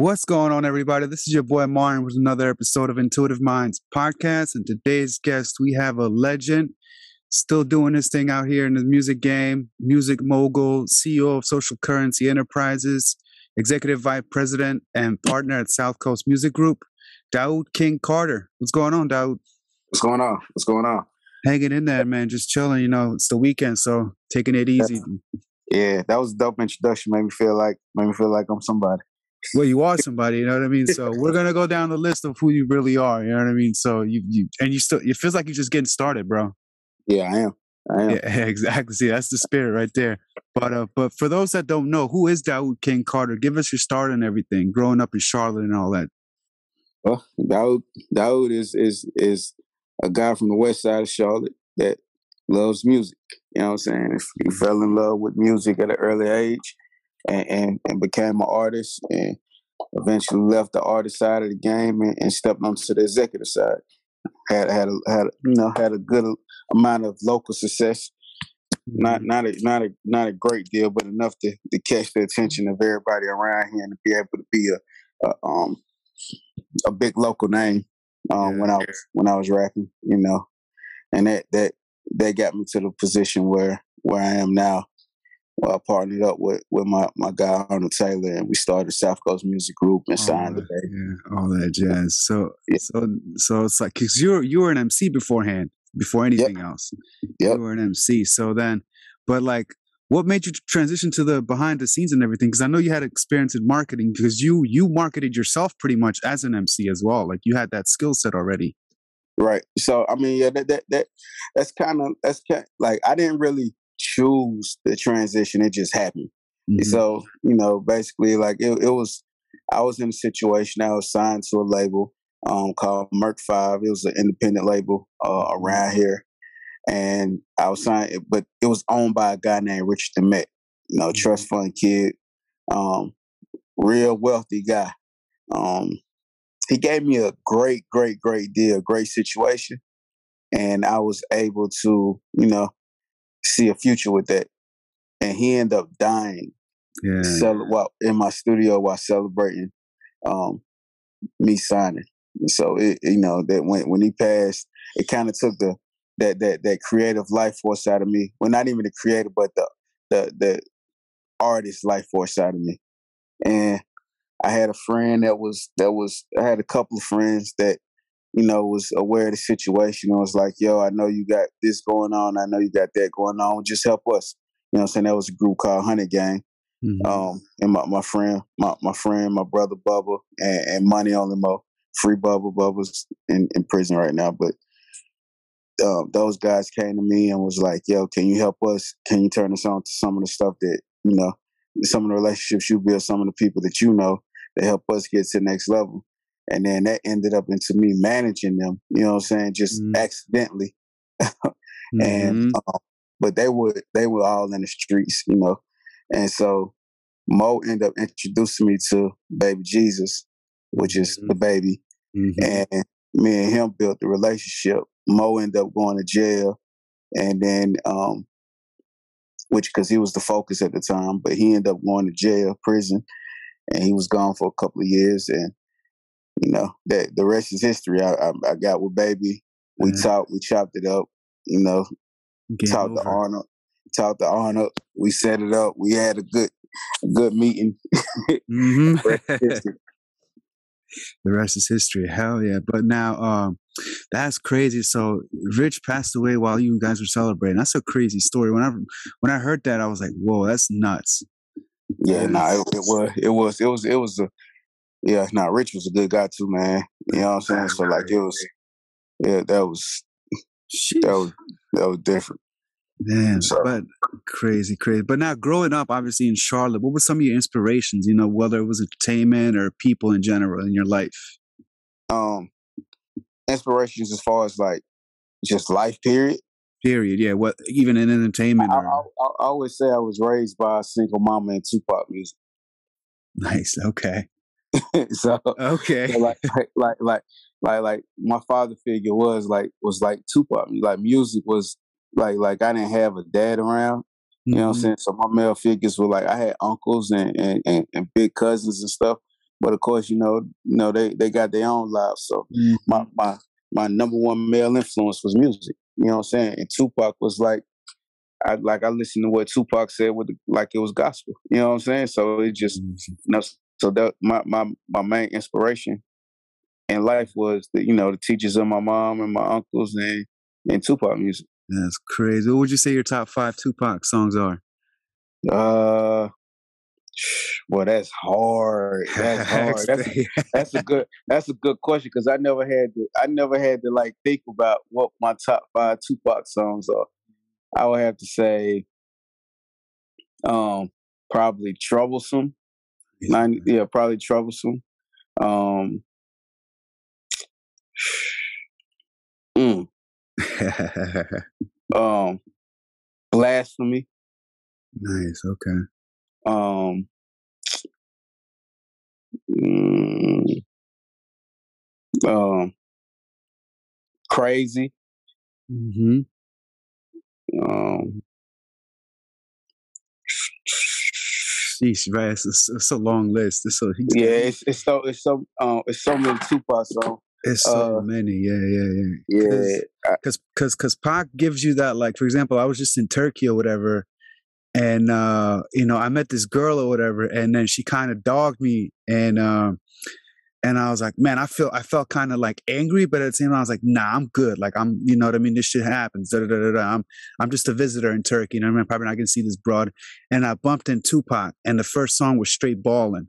What's going on, everybody? This is your boy Martin with another episode of Intuitive Minds podcast. And today's guest, we have a legend still doing this thing out here in the music game, music mogul, CEO of Social Currency Enterprises, executive vice president, and partner at South Coast Music Group, Daoud King Carter. What's going on, Daoud? What's going on? What's going on? Hanging in there, man. Just chilling. You know, it's the weekend, so taking it easy. Yeah, that was a dope introduction. Made me feel like made me feel like I'm somebody. Well, you are somebody, you know what I mean. So we're gonna go down the list of who you really are. You know what I mean. So you, you and you still, it feels like you're just getting started, bro. Yeah, I am. I am. Yeah, exactly. See, that's the spirit right there. But uh, but for those that don't know, who is Daoud King Carter? Give us your start and everything. Growing up in Charlotte and all that. Well, Daoud Daoud is is is a guy from the west side of Charlotte that loves music. You know what I'm saying? He fell in love with music at an early age and, and, and became an artist and eventually left the artist side of the game and, and stepped onto the executive side. Had had a, had a, you know had a good amount of local success. Not not a not a not a great deal, but enough to, to catch the attention of everybody around here and to be able to be a, a um a big local name um, yeah. when I was when I was rapping, you know, and that that that got me to the position where where I am now. Well, I partnered up with with my my guy Arnold Taylor, and we started South Coast Music Group and signed the Yeah, all that jazz. So yeah. so so it's like because you were you were an MC beforehand, before anything yep. else. Yep. You were an MC. So then, but like, what made you transition to the behind the scenes and everything? Because I know you had experience in marketing because you you marketed yourself pretty much as an MC as well. Like you had that skill set already. Right. So I mean, yeah, that that, that that's kind of that's kind like I didn't really choose the transition; it just happened. Mm-hmm. So you know, basically, like it, it was. I was in a situation. I was signed to a label um, called Merc Five. It was an independent label uh, around here, and I was signed, but it was owned by a guy named Richard Demet. You know, trust mm-hmm. fund kid, um, real wealthy guy. Um, he gave me a great, great, great deal, great situation, and I was able to, you know, see a future with that. And he ended up dying. Yeah. Cel- while in my studio while celebrating um, me signing. So it, you know that when when he passed, it kind of took the that that that creative life force out of me. Well, not even the creative, but the the the artist life force out of me. And I had a friend that was that was I had a couple of friends that you know was aware of the situation and was like, "Yo, I know you got this going on. I know you got that going on. Just help us." You know, I'm saying that was a group called Hundred Gang. Mm-hmm. Um, and my, my friend, my, my friend, my brother Bubba, and, and Money Only Mo, free Bubba. Bubba's in, in prison right now, but um, those guys came to me and was like, "Yo, can you help us? Can you turn us on to some of the stuff that you know, some of the relationships you build, some of the people that you know to help us get to the next level?" And then that ended up into me managing them. You know what I'm saying? Just mm-hmm. accidentally. and mm-hmm. um, but they were they were all in the streets, you know, and so Mo ended up introducing me to Baby Jesus, which is mm-hmm. the baby, mm-hmm. and me and him built the relationship. Mo ended up going to jail, and then, um, which because he was the focus at the time, but he ended up going to jail, prison, and he was gone for a couple of years. And you know that the rest is history. I, I, I got with baby. We yeah. talked, we chopped it up. You know, Game talked over. to Arnold, talked to Arnold. We set it up. We had a good, good meeting. mm-hmm the rest is history. Hell yeah! But now, um, that's crazy. So Rich passed away while you guys were celebrating. That's a crazy story. When I when I heard that, I was like, "Whoa, that's nuts." Yeah, no, nah, it, it, was, it was, it was, it was a, yeah, nah, Rich was a good guy too, man. You know what I'm saying? So like, it was, yeah, that was, that was, that was different. Man, so, but crazy, crazy. But now growing up, obviously in Charlotte, what were some of your inspirations? You know, whether it was entertainment or people in general in your life. Um, inspirations as far as like just life period. Period. Yeah. What even in entertainment? I, I, I, I always say I was raised by a single mama and Tupac music. Nice. Okay. so okay, so like, like like like like like my father figure was like was like Tupac. Like music was like like I didn't have a dad around. You know what I'm mm-hmm. saying? So my male figures were like I had uncles and, and, and, and, big cousins and stuff. but of course, you know, you know they they got their own lives. So mm-hmm. my my my number one male influence was music. You know what I'm saying? And Tupac was like, I like I listened to what Tupac said with the, like it was gospel. You know what I'm saying? So it just mm-hmm. you know, so that my my my main inspiration in life was the you know the teachers of my mom and my uncles and and Tupac music. That's crazy. What would you say your top five Tupac songs are? Uh, well, that's hard. That's hard. That's, that's a good. That's a good question because I never had to. I never had to like think about what my top five Tupac songs are. I would have to say, um, probably troublesome. Yeah, yeah probably troublesome. Um, mm. um, blasphemy. Nice. Okay. Um. Mm, um. Crazy. Mm-hmm. Um. Sheesh, man, it's, it's, it's, a long list. It's a, yeah, it's it's so it's so um it's so many Tupac songs. It's so uh, many, yeah, yeah, yeah. Yeah, because because because Pac gives you that. Like, for example, I was just in Turkey or whatever, and uh, you know, I met this girl or whatever, and then she kind of dogged me, and um, and I was like, man, I feel I felt kind of like angry, but at the same time, I was like, nah, I'm good. Like I'm, you know what I mean. This shit happens. Da, da, da, da, I'm I'm just a visitor in Turkey, and I'm probably not gonna see this broad. And I bumped in Tupac, and the first song was straight balling.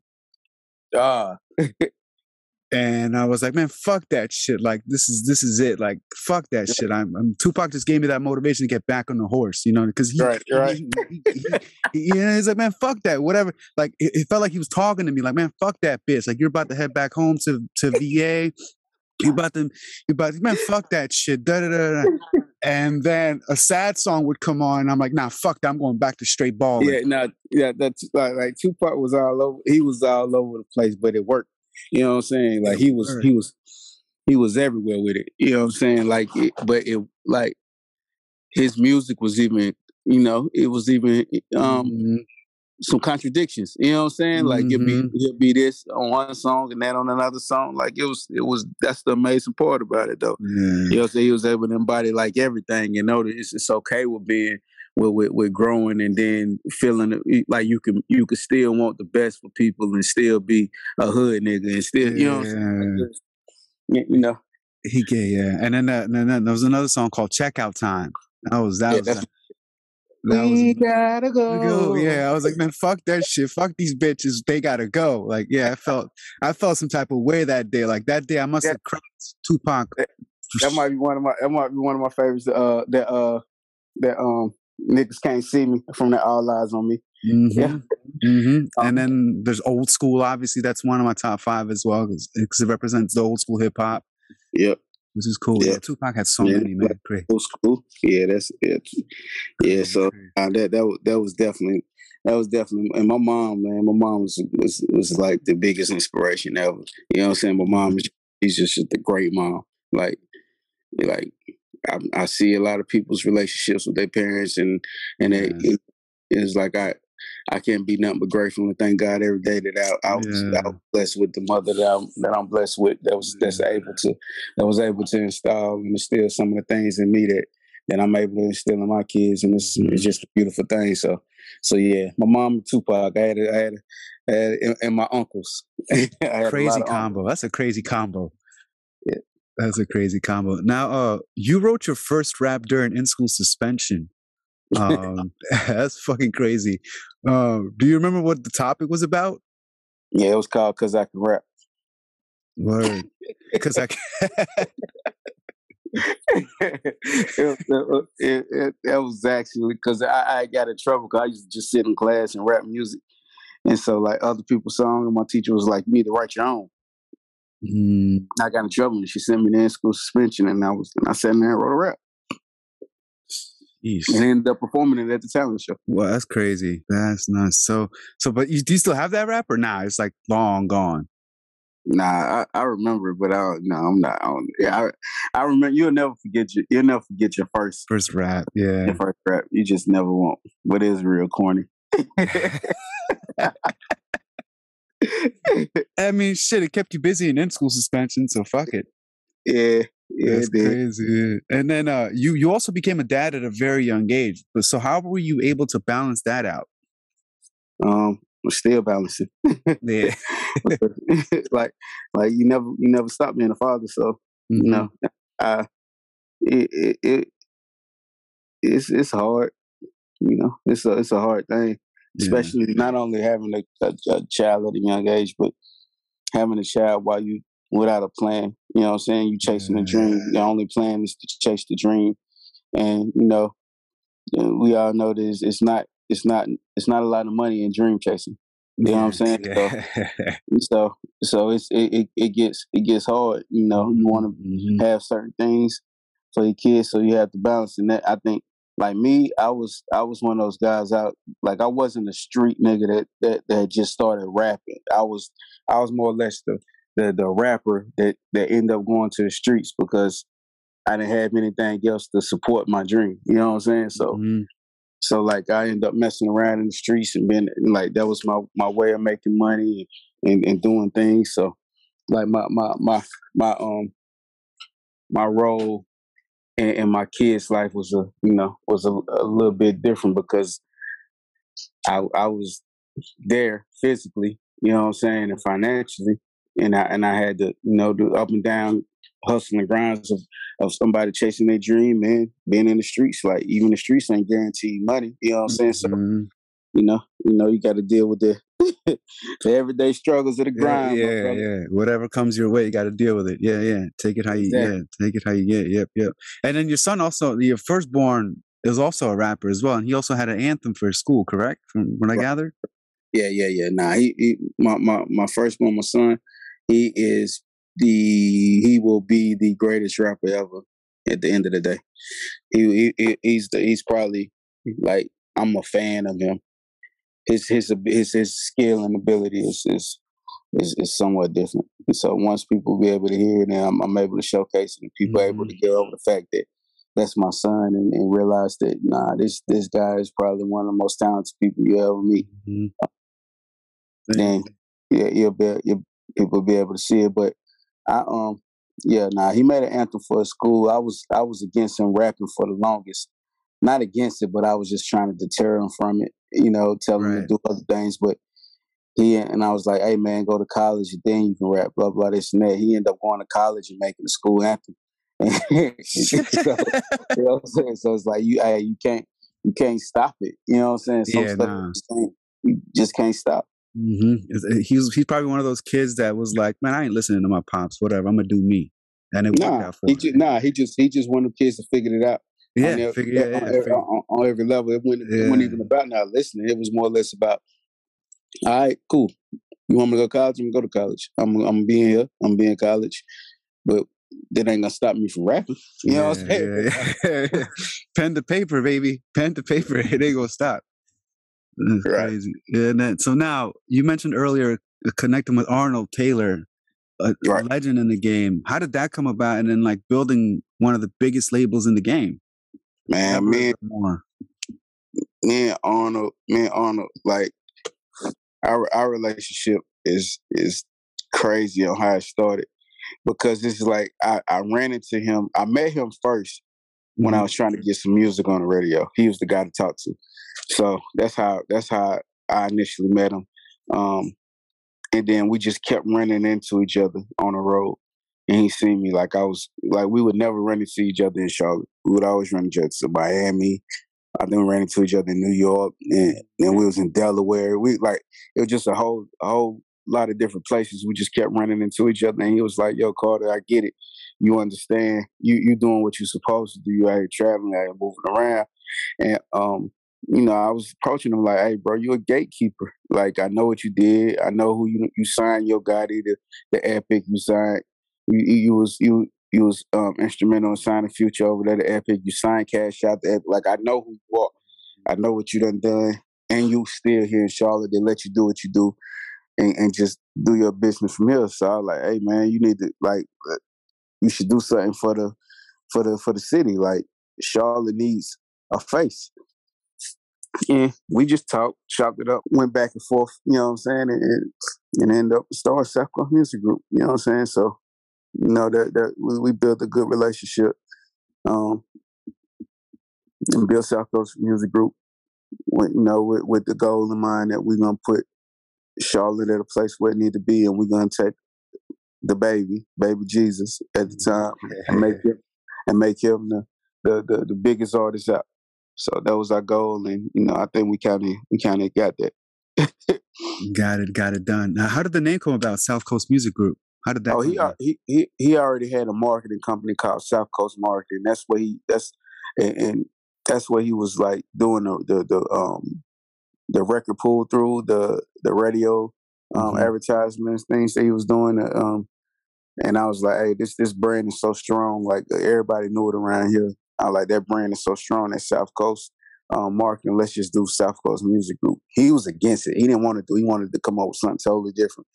Ah. and I was like, man, fuck that shit. Like this is this is it. Like fuck that yeah. shit. I'm, I'm, Tupac just gave me that motivation to get back on the horse, you know, because he, right, right. He, he, he, you know, he's like, man, fuck that, whatever. Like it, it, felt like he was talking to me, like, man, fuck that bitch. Like you're about to head back home to to VA. You about to, you about to, man, fuck that shit. Da, da, da, da. And then a sad song would come on, and I'm like, nah, fuck that. I'm going back to straight ball. Yeah, no, yeah, that's like, like Tupac was all over. He was all over the place, but it worked. You know what I'm saying? Like he was he was he was everywhere with it. You know what I'm saying? Like it, but it like his music was even you know it was even um mm-hmm. some contradictions. You know what I'm saying? Like mm-hmm. it'll be it'll be this on one song and that on another song. Like it was it was that's the amazing part about it though. You know, so he was able to embody like everything and know that it's, it's okay with being with, with, with growing and then feeling like you can you can still want the best for people and still be a hood nigga and still you know you know he gay yeah and then, uh, and then there was another song called checkout time that was that yeah, was that we was, gotta go. go. Yeah, I was like, man, fuck that shit. Fuck these bitches. They gotta go. Like, yeah, I felt, I felt some type of way that day. Like that day, I must yeah. have cried. Tupac. That, that, might be one of my. That might be one of my favorites. Uh, that uh, that um, niggas can't see me from that all eyes on me. Mm-hmm. Yeah. Mm-hmm. Um, and then there's old school. Obviously, that's one of my top five as well because it represents the old school hip hop. Yep. Which is cool. Yeah, Tupac had so yeah. many man. Great. Old school. Yeah, that's it. Yeah, so uh, that that that was definitely that was definitely and my mom, man, my mom was was was like the biggest inspiration ever. You know what I'm saying? My mom is she's just a great mom. Like like I, I, see a lot of people's relationships with their parents, and and yeah. it, it's like I I can't be nothing but grateful and thank God every day that I, I was, yeah. I was blessed with the mother that I'm, that I'm blessed with that was that's able to that was able to install and instill some of the things in me that that I'm able to instill in my kids, and it's, mm-hmm. it's just a beautiful thing. So, so yeah, my mom Tupac, I had, I had, I had and, and my uncles. crazy combo. That's a crazy combo. That's a crazy combo. Now, uh, you wrote your first rap during in school suspension. Um, that's fucking crazy. Uh, do you remember what the topic was about? Yeah, it was called "Cause I Can Rap." Word, because I can. it, it, it, that was actually because I, I, got in trouble because I used to just sit in class and rap music, and so like other people's songs, and my teacher was like, "You need to write your own." Mm. I got in trouble and she sent me to in school suspension and I was and I sat in there and wrote a rap. Jeez. And ended up performing it at the talent show. Well, that's crazy. That's nuts. So, so, but you do you still have that rap or now? Nah, it's like long gone. Nah, I, I remember, but I don't. No, I'm not. I yeah, I, I remember. You'll never forget your. You'll never forget your first first rap. Yeah, your first rap. You just never won't. What is real corny? I mean, shit, it kept you busy and in school suspension, so fuck it. Yeah, yeah, That's crazy. And then uh, you you also became a dad at a very young age. But so how were you able to balance that out? Um, I'm still balancing. Yeah. like, like you never, you never stop being a father. So Mhm. you know, uh, it, it, it, it's it's hard. You know, it's a it's a hard thing, Yeah. especially not only having a, a, a child at a young age, but having a child while you without a plan. You know what I'm saying? You chasing a dream. The only plan is to chase the dream, and you know, we all know this. It's not. It's not. It's not a lot of money in dream chasing. You know what I'm saying? So, Yeah. so, so it's it, it, it gets it gets hard. You know, you want to Mhm. have certain things for your kids, so you have to balance. And that I think, like me, I was I was one of those guys out. Like I wasn't a street nigga that that, that just started rapping. I was I was more or less the the, the rapper that that ended up going to the streets because I didn't have anything else to support my dream. You know what I'm saying? So Mhm. so like I ended up messing around in the streets and being like that was my my way of making money and, and doing things. So like my my my my um my role in, in my kids' life was a you know was a, a little bit different because I I was there physically, you know what I'm saying, and financially, and I and I had to you know do up and down hustle and grinds of of somebody chasing their dream and being in the streets. Like even the streets ain't guaranteed money, you know what I'm saying? So Mhm. you know, you know, you got to deal with the the everyday struggles of the grind. my yeah, yeah. Whatever comes your way, you got to deal with it. Yeah, yeah. Take it how you, Exactly. yeah. Take it how you get. Yep, yep. And then your son also, your firstborn is also a rapper as well, and he also had an anthem for his school, correct? From what I Right. gathered. Yeah, yeah, yeah. Nah, he, he my my my first one, my son, he is the he will be the greatest rapper ever. At the end of the day, he, he he- he's the he's probably like I'm a fan of him. His his his his skill and ability is is is, is somewhat different. And so once people be able to hear it, and I'm, I'm able to showcase it, and people are able to get over the fact that that's my son, and, and realize that nah, this this guy is probably one of the most talented people you ever meet Mhm. then yeah, you'll be you'll, people be able to see it. But I um yeah, nah, he made an anthem for his school. I was I was against him rapping for the longest. Not against it, but I was just trying to deter him from it, you know, tell him to do other things. But he and I was like, hey man, go to college and then you can rap, blah blah this and that. He ended up going to college and making the school anthem. so, you know I'm saying? So it's like you hey, you can't you can't stop it. You know what I'm saying? Some Yeah, stuff nah. you, just can't, you just can't stop. hmm He's he's probably one of those kids that was like, man, I ain't listening to my pops. Whatever, I'm gonna do me, and it worked out for he him. just, nah, he just he just one of the kids that figured it out. Yeah, on, every, yeah, on, yeah, every, on, on every level. It wasn't, it wasn't even about not listening. It was more or less about, all right, cool. You want me to go to college? I'm gonna go to college. I'm I'm being here. I'm being college, but that ain't gonna stop me from rapping. You know what I'm saying? Yeah, yeah, yeah. Pen to paper, baby. Pen to paper. It ain't gonna stop. That's Right. crazy. And then, so now you mentioned earlier uh, connecting with Arnold Taylor, a, a Right. legend in the game. How did that come about? And then like building one of the biggest labels in the game. Man, me, a bit more. me and Arnold, me and Arnold, like our our relationship is is crazy on how it started because this is like I, I ran into him. I met him first when I Mhm. was trying to get some music on the radio. He was the guy to talk to. So that's how that's how I initially met him. Um, and then we just kept running into each other on the road. And he seen me like I was like we would never run into each other in Charlotte. We would always run into each other to Miami. I then ran into each other in New York, and then we was in Delaware. We like it was just a whole a whole lot of different places. We just kept running into each other, and he was like, "Yo, Carter, I get it. You understand? You you doing what you're supposed to do. You out here traveling, out here moving around." And um, you know, I was approaching him like, "Hey, bro, you a gatekeeper. Like, I know what you did. I know who you you signed Yo Gotti, the the Epic. You signed. You, you was you." You was um, instrumental in signing Future over there to Epic. You signed Cash out Epic. Like I know who you are. I know what you done done, and you still here in Charlotte. They let you do what you do, and, and just do your business from here. So I was like, hey man, you need to like, uh, you should do something for the for the for the city. Like Charlotte needs a face. and we just talked, chopped it up, went back and forth. You know what I'm saying? And and, and ended up starting South Music Group. You know what I'm saying? So you know that that we, we built a good relationship. Um, and built South Coast Music Group. With, you know, with, with the goal in mind that we're gonna put Charlotte at a place where it need to be, and we're gonna take the baby, baby Jesus, at the time, and make him and make him the the, the, the biggest artist out. So that was our goal, and you know, I think we kind of we kind of got that. got it, got it done. Now, how did the name come about? South Coast Music Group. How did that? Oh, he, he he he already had a marketing company called South Coast Marketing. That's what he that's and, and that's what he was like doing the the, the um the record pull through the the radio um, mm-hmm. advertisements things that he was doing. Uh, um, and I was like, hey, this this brand is so strong. Like everybody knew it around here. I like that brand is so strong at South Coast um, and Let's just do South Coast Music Group. He was against it. He didn't want to do. He wanted to come up with something totally different.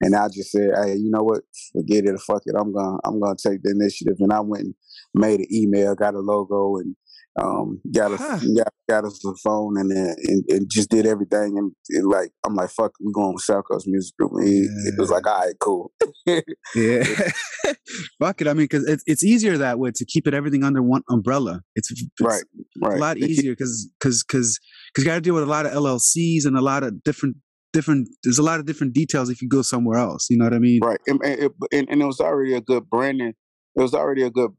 And I just said, hey, you know what? Forget it. Fuck it. I'm gonna I'm gonna take the initiative. And I went and made an email, got a logo, and um, got us huh. got, got us a phone and, then, and, and just did everything and, and, like I'm like fuck we going with South Coast Music Group. And he, yeah. it was like all right cool. Yeah. Fuck it I mean because it's it's easier that way to keep it everything under one umbrella. It's, it's right right. a lot easier because because because because you got to deal with a lot of LLCs and a lot of different different there's a lot of different details if you go somewhere else you know what I mean? Right and, and, and, and it was already a good branding it was already a good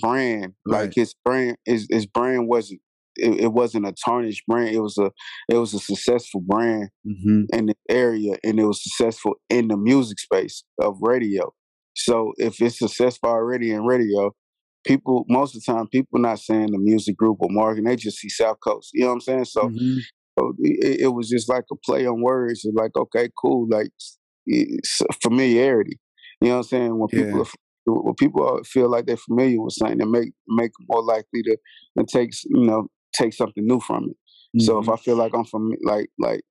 brand. Right. Like his brand, his, his brand wasn't it, it, wasn't a tarnished brand. It was a it was a successful brand mm-hmm. in the area, and it was successful in the music space of radio. So if it's successful already in radio, people most of the time people not saying the music group or marketing, they just see South Coast. You know what I'm saying? So, mm-hmm. so it, it, was just like a play on words. It's like okay, cool, like familiarity. You know what I'm saying? When people yeah when people feel like they're familiar with something, they make make more likely to, to take you know take something new from it. Mm-hmm. So if mm-hmm. I feel like I'm from like like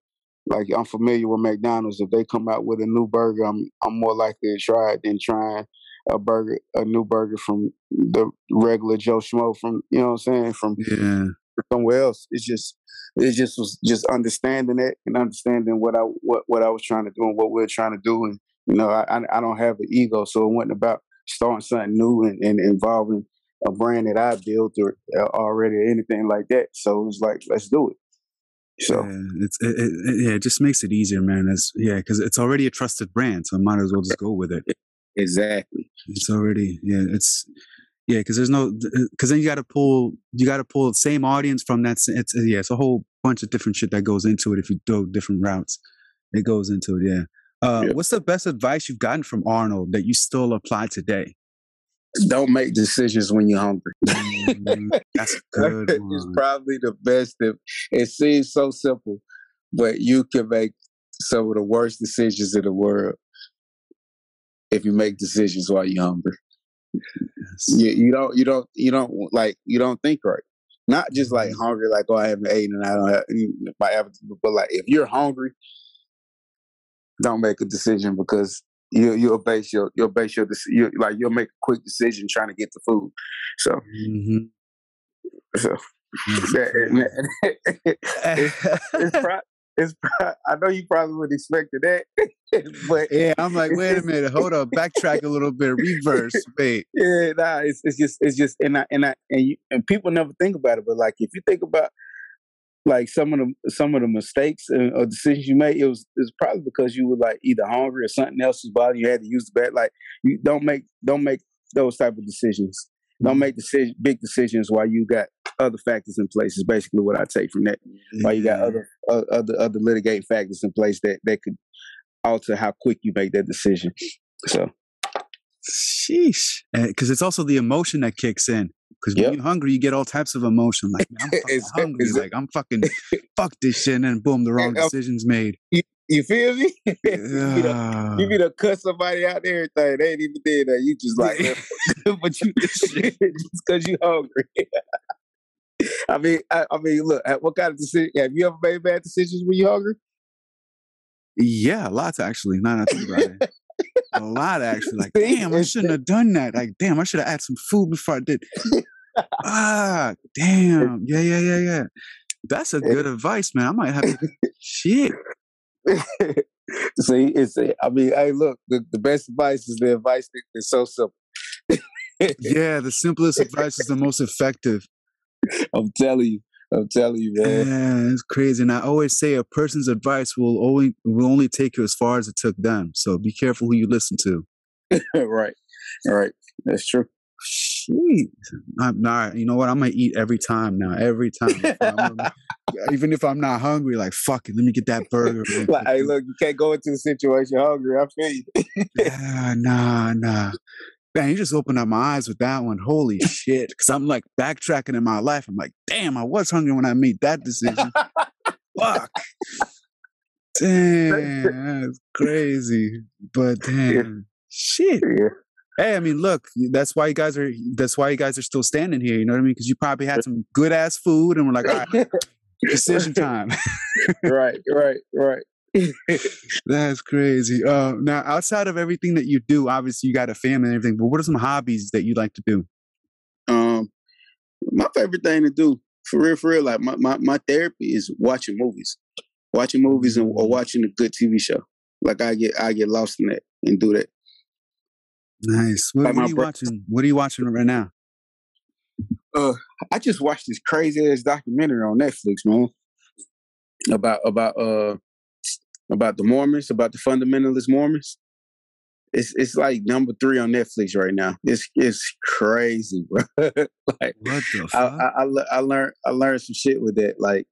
like I'm familiar with McDonald's, if they come out with a new burger, I'm I'm more likely to try it than trying a burger a new burger from the regular Joe Schmo from you know what I'm saying from yeah. somewhere else. It's just it just was just understanding it and understanding what I what what I was trying to do and what we are trying to do and you know I I don't have an ego, so it wasn't about starting something new and, and involving a brand that I built or uh, already or anything like that. So it was like, let's do it. So yeah, it's it, it, yeah, it just makes it easier, man. It's yeah, because it's already a trusted brand, so I might as well just go with it. Exactly. It's already yeah, it's yeah, because there's no because then you got to pull you got to pull the same audience from that. It's yeah, it's a whole bunch of different shit that goes into it. If you go different routes, it goes into it. Yeah. Uh, What's the best advice you've gotten from Arnold that you still apply today? Don't make decisions when you're hungry. Mm, that's good. it's probably the best. Of, it seems so simple, but you can make some of the worst decisions in the world if you make decisions while you're hungry. Yes. You, you don't. You don't. You don't like. You don't think right. Not just like mm-hmm. hungry, like oh I haven't eaten and I don't have my appetite, but like if you're hungry don't make a decision because you you'll base your you'll base your you like you'll make a quick decision trying to get the food. So, mm-hmm. so it's, it's, pro- it's pro- I know you probably would expect that, but yeah, I'm like, wait a minute, hold up, backtrack a little bit, reverse, wait. Yeah, nah, it's it's just it's just and I and I and, you, and people never think about it, but like if you think about like some of the some of the mistakes or decisions you made, it was it's probably because you were like either hungry or something else was bothering you. had to use the bed. Like you don't make don't make those type of decisions. Don't make decision, big decisions while you got other factors in place. Is basically what I take from that. While you got other uh, other other litigating factors in place that that could alter how quick you make that decision. So, sheesh, because it's also the emotion that kicks in. Because when yep. you're hungry, you get all types of emotion. Like, I'm fucking hungry. Like, I'm fucking fuck this shit. And then boom, the wrong decision's made. You, you feel me? you, be you be to cut somebody out there, everything. They ain't even did that. You just like, but you just because you hungry. I mean, I, I, mean, look. What kind of decision? Have you ever made bad decisions when you're hungry? Yeah, lots actually. Not think about it a lot actually. Like, damn, I shouldn't have done that. Like, damn, I should have had some food before I did. Ah, damn. Yeah, yeah, yeah, yeah. That's a good advice, man. I might have to shit. See, it's I mean, hey, look, the, the best advice is the advice that's so simple. yeah, the simplest advice is the most effective. I'm telling you. I'm telling you, man. Yeah, it's crazy. And I always say a person's advice will only will only take you as far as it took them. So be careful who you listen to. right. Right. That's true. Sweet. I'm not. You know what? I'm gonna eat every time now. Every time. even if I'm not hungry, like fuck it, let me get that burger. like, hey, look, you can't go into the situation hungry. I feel you. yeah, nah, nah. Man, you just opened up my eyes with that one. Holy shit. Cause I'm like backtracking in my life. I'm like, damn, I was hungry when I made that decision. Fuck. Damn, that's crazy. But damn. Yeah. Shit. Yeah. Hey, I mean, look, that's why you guys are that's why you guys are still standing here, you know what I mean? Because you probably had some good ass food and we're like, all right, decision time. right, right, right. That's crazy. Uh, now, outside of everything that you do, obviously you got a family and everything. But what are some hobbies that you like to do? Um, my favorite thing to do, for real, for real, like my my, my therapy is watching movies, watching movies and, or mm. watching a good TV show. Like I get I get lost in that and do that. Nice. What, like what are you watching? What are you watching right now? Uh, I just watched this crazy ass documentary on Netflix, man. About about uh about the Mormons, about the fundamentalist Mormons. It's it's like number three on Netflix right now. It's it's crazy, bro. like what the fuck? I, I, I, I learned I learned some shit with that. Like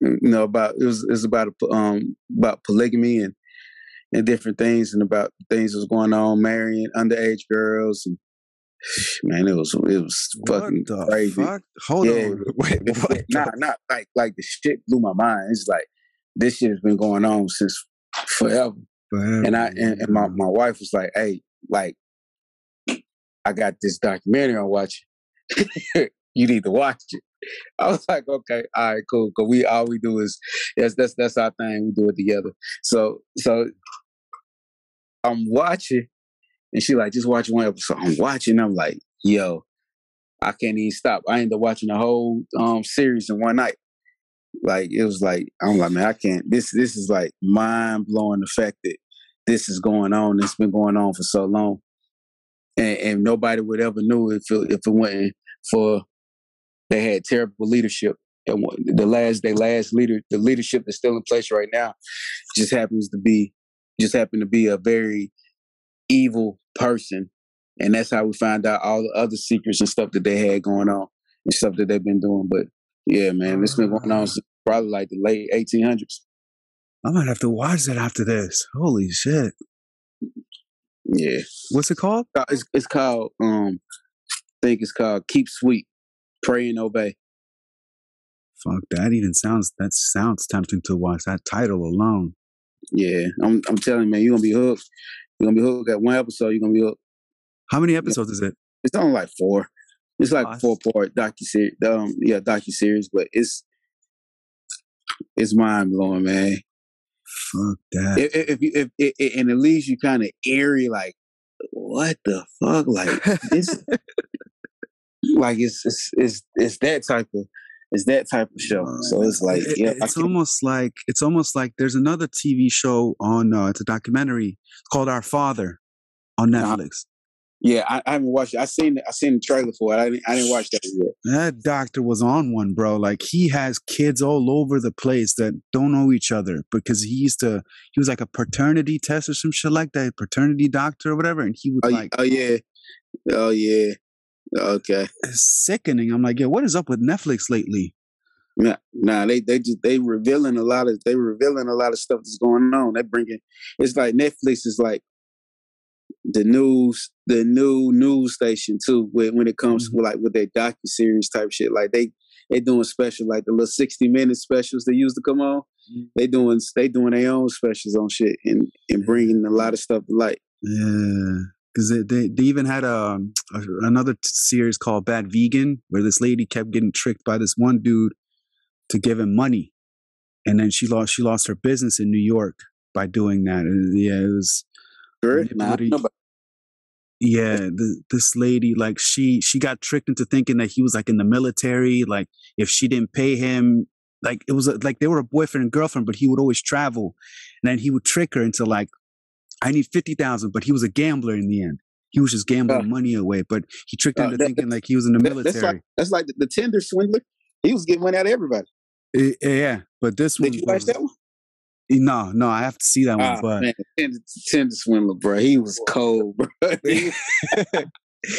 you know about it was it's about um about polygamy and and different things and about things that was going on, marrying underage girls and man, it was it was fucking crazy. Fuck? Hold yeah, on, wait, what? Not not like like the shit blew my mind. It's like this shit has been going on since forever. forever. And I and, and, my, my wife was like, hey, like, I got this documentary I'm watching. you need to watch it. I was like, okay, all right, cool. Cause we all we do is yes, that's that's our thing. We do it together. So so I'm watching, and she like, just watch one episode. I'm watching. I'm like, yo, I can't even stop. I ended up watching the whole um series in one night. Like it was like I'm like, man, I can't. This this is like mind blowing. The fact that this is going on. It's been going on for so long, and, and nobody would ever knew if it, if it wasn't for they had terrible leadership. And the last, they last leader, the leadership that's still in place right now, just happens to be, just happen to be a very evil person, and that's how we find out all the other secrets and stuff that they had going on and stuff that they've been doing. But yeah, man, it's been going on since probably like the late 1800s. I might have to watch that after this. Holy shit! Yeah, what's it called? It's, it's called um, I think it's called Keep Sweet, Pray and Obey. Fuck, that even sounds that sounds tempting to watch. That title alone. Yeah, I'm I'm telling you, man, you're gonna be hooked. You're gonna be hooked at one episode. You're gonna be hooked. How many episodes is it? It's only like four. It's like awesome. four part docu series. Um, yeah, docu series, but it's it's mind blowing, man. Fuck that. If if, if, if, if and it leaves you kind of eerie, like what the fuck, like this, like it's it's it's it's that type of it's that type of show. So it's like, it, yeah, it's almost like it's almost like there's another TV show on. Uh, it's a documentary called Our Father on. Netflix. Yeah, I, I, haven't watched it. I seen I seen the trailer for it. I didn't, I didn't watch that yet. That doctor was on one, bro. Like he has kids all over the place that don't know each other because he used to. He was like a paternity test or some shit like that, paternity doctor or whatever, and he would oh, like. Oh yeah, oh yeah, okay. It's sickening. I'm like, yeah, what is up with Netflix lately? Nah, nah, they they just they revealing a lot of they revealing a lot of stuff that's going on. They bringing it's like Netflix is like the news, the new news station too. When when it comes mm-hmm. to like with their docu series type shit, like they they doing special like the little sixty minute specials they used to come on. Mm-hmm. They doing they doing their own specials on shit and and bringing a lot of stuff to light. Yeah. Because they, they, even had um, a, another series called Bad Vegan, where this lady kept getting tricked by this one dude to give him money, and then she lost she lost her business in New York by doing that. And yeah, it was Sure. Yeah, the, this lady, like she she got tricked into thinking that he was like in the military. Like if she didn't pay him, like it was a, like they were a boyfriend and girlfriend, but he would always travel, and then he would trick her into like, I need fifty thousand, but he was a gambler in the end. He was just gambling uh, money away, but he tricked her into that, thinking like he was in the military. That's like, that's like the, the Tinder swindler. He was getting money out of everybody. It, yeah, but this one. did you watch that one? No, no, I have to see that one. Ah, but man, Tinder, Tinder swindler, bro, he was cold, bro.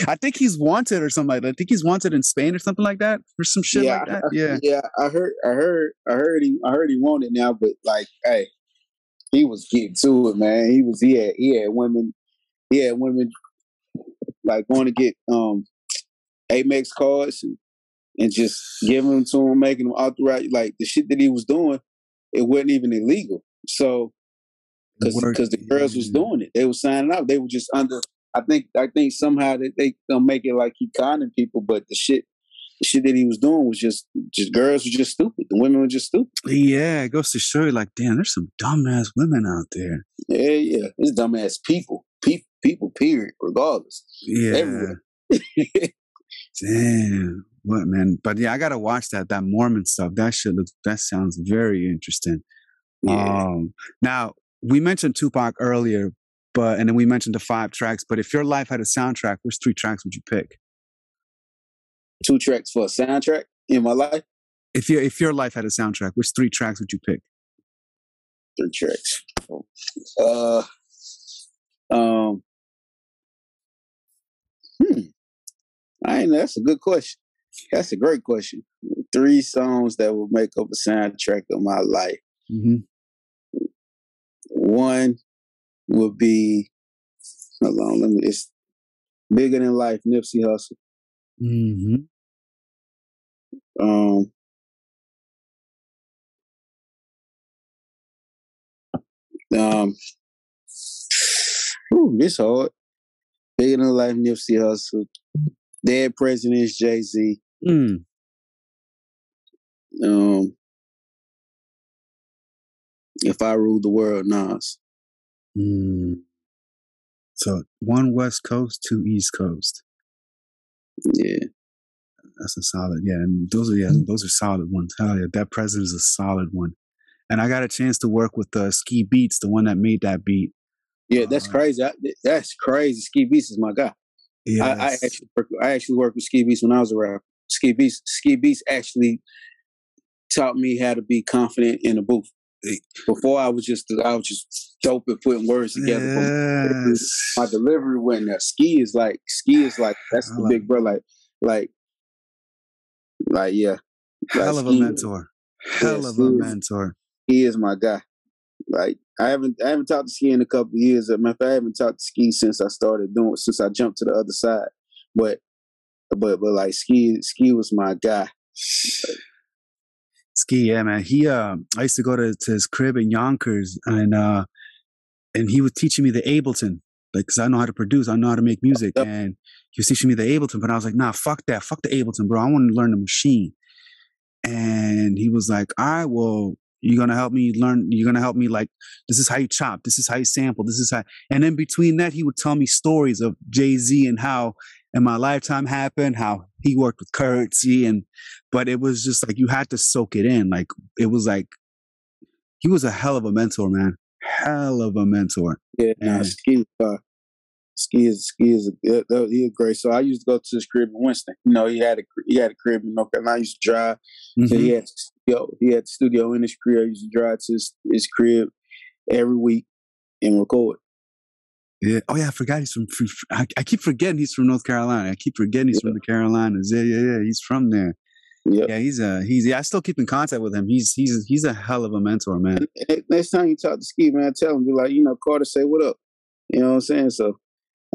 I think he's wanted or something like that. I think he's wanted in Spain or something like that for some shit yeah, like that. Yeah, yeah. I heard, I heard, I heard he, I heard he wanted now, but like, hey, he was getting to it, man. He was, he had, he had women, he had women like going to get um Amex cards and, and just giving them to him, making them authorize like the shit that he was doing. It wasn't even illegal. So because because the girls was doing it, they were signing up. They were just under I think I think somehow that they gonna make it like he conning people, but the shit shit that he was doing was just just girls were just stupid. The women were just stupid. Yeah, it goes to show you like, damn, there's some dumbass women out there. Yeah, yeah. There's dumbass people. People people, period, regardless. Yeah. Everywhere. damn. What man? But yeah, I gotta watch that that Mormon stuff. That shit looks that sounds very interesting. Yeah. Um now we mentioned Tupac earlier, but and then we mentioned the five tracks. But if your life had a soundtrack, which three tracks would you pick? Two tracks for a soundtrack in my life. If your if your life had a soundtrack, which three tracks would you pick? Three tracks. Uh, um, hmm. I ain't. That's a good question. That's a great question. Three songs that would make up a soundtrack of my life. Mm-hmm. One would be hold on, let me it's bigger than life, Nipsey Hussle. Mm-hmm. Um um whew, this hard. Bigger than life, Nipsey Hussle. Dead Presidents, Jay Z. Mm. Um, if I ruled the world, Nas. Mm. So one West Coast, two East Coast. Yeah. That's a solid, yeah. And those are yeah, those are solid ones. Hell yeah, that president is a solid one. And I got a chance to work with uh, Ski Beatz, the one that made that beat. Yeah, that's uh, crazy. I, that's crazy. Ski Beatz is my guy. Yeah, I, I, actually work, I actually worked with Ski Beatz when I was around. Ski Beatz Ski Beatz actually taught me how to be confident in a booth. Before I was just I was just dope at putting words together. Yes. My delivery went there. Ski is like ski is like that's the big bro. Like like like yeah. Hell of a mentor. Hell yeah, of a mentor. He is my guy. Like I haven't I haven't talked to ski in a couple of years. I haven't talked to ski since I started doing since I jumped to the other side. But but but like ski ski was my guy. Ski, yeah, man. He uh I used to go to, to his crib in Yonkers and uh and he was teaching me the Ableton. Like, cause I know how to produce, I know how to make music. Yep. And he was teaching me the Ableton, but I was like, nah, fuck that. Fuck the Ableton, bro. I want to learn the machine. And he was like, all right, well, you're gonna help me learn. You're gonna help me like this is how you chop. This is how you sample. This is how. And then between that, he would tell me stories of Jay Z and how in my lifetime happened. How he worked with Currency and, but it was just like you had to soak it in. Like it was like he was a hell of a mentor, man. Hell of a mentor. Yeah, and, ski, uh, ski is ski is a, he is great. So I used to go to his crib in Winston. You know, he had a he had a crib in North Carolina. I used to drive. Mm-hmm. So he had studio, he had the studio in his crib. I used to drive to his, his crib every week and record. Yeah. Oh yeah, I forgot he's from. I, I, keep forgetting he's from North Carolina. I keep forgetting he's yeah. from the Carolinas. Yeah, yeah, yeah. He's from there. Yep. Yeah, he's a he's yeah. I still keep in contact with him. He's he's he's a hell of a mentor, man. Next time you talk to Ski, man, tell him be like, you know, Carter, say what up. You know what I'm saying? So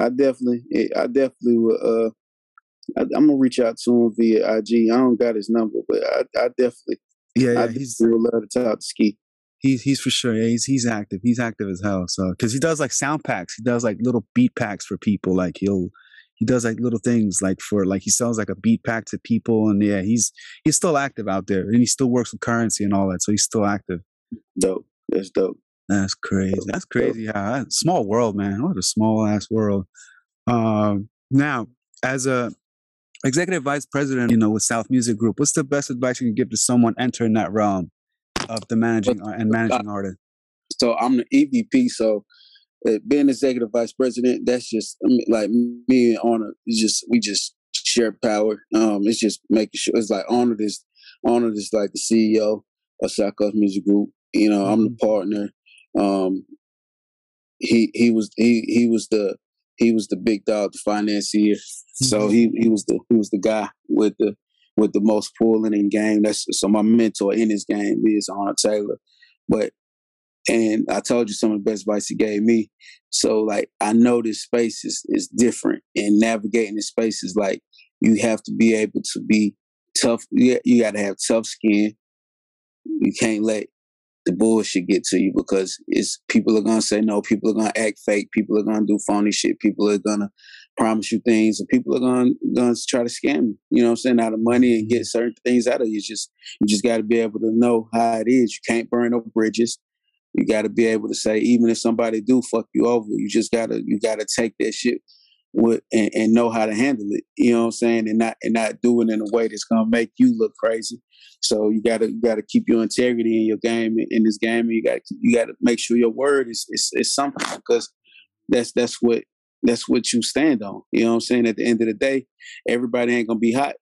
I definitely, I definitely will. Uh, I, am gonna reach out to him via IG. I don't got his number, but I, I definitely, yeah, yeah I he's would love to talk to Ski. He's he's for sure. Yeah, he's he's active. He's active as hell. So because he does like sound packs, he does like little beat packs for people. Like he'll he does like little things like for like he sells like a beat pack to people, and yeah, he's he's still active out there, and he still works with currency and all that. So he's still active. Dope. That's dope. That's crazy. That's crazy. How small world, man. What a small ass world. Um, now, as a executive vice president, you know, with South Music Group. What's the best advice you can give to someone entering that realm of the managing and managing artist? So I'm the EVP. So uh, being executive vice president, that's just like me and Arnold. It's just we just share power. Um, it's just making sure it's like Arnold is Arnold is like the CEO of South Coast Music Group. You know, mm-hmm. I'm the mm-hmm. partner. Um, he he was he he was the he was the big dog, the financier. Mm-hmm. So he he was the he was the guy with the with the most pulling in game. That's so my mentor in his game is Arnold Taylor. But and I told you some of the best advice he gave me. So like I know this space is is different and navigating this space is like you have to be able to be tough. You, you got to have tough skin. You can't let the bullshit get to you because it's people are gonna say no, people are gonna act fake, people are gonna do phony shit, people are gonna promise you things, and people are gonna gonna try to scam you. You know what I'm saying? Out of money and mm-hmm. get certain things out of you. It's just you just got to be able to know how it is. You can't burn no bridges. You got to be able to say, even if somebody do fuck you over, you just gotta you gotta take that shit with and, and, know how to handle it. You know what I'm saying, and not and not do it in a way that's gonna make you look crazy. So you gotta you gotta keep your integrity in your game in this game. And you gotta you gotta make sure your word is is, is something because that's that's what that's what you stand on. You know what I'm saying? At the end of the day, everybody ain't gonna be hot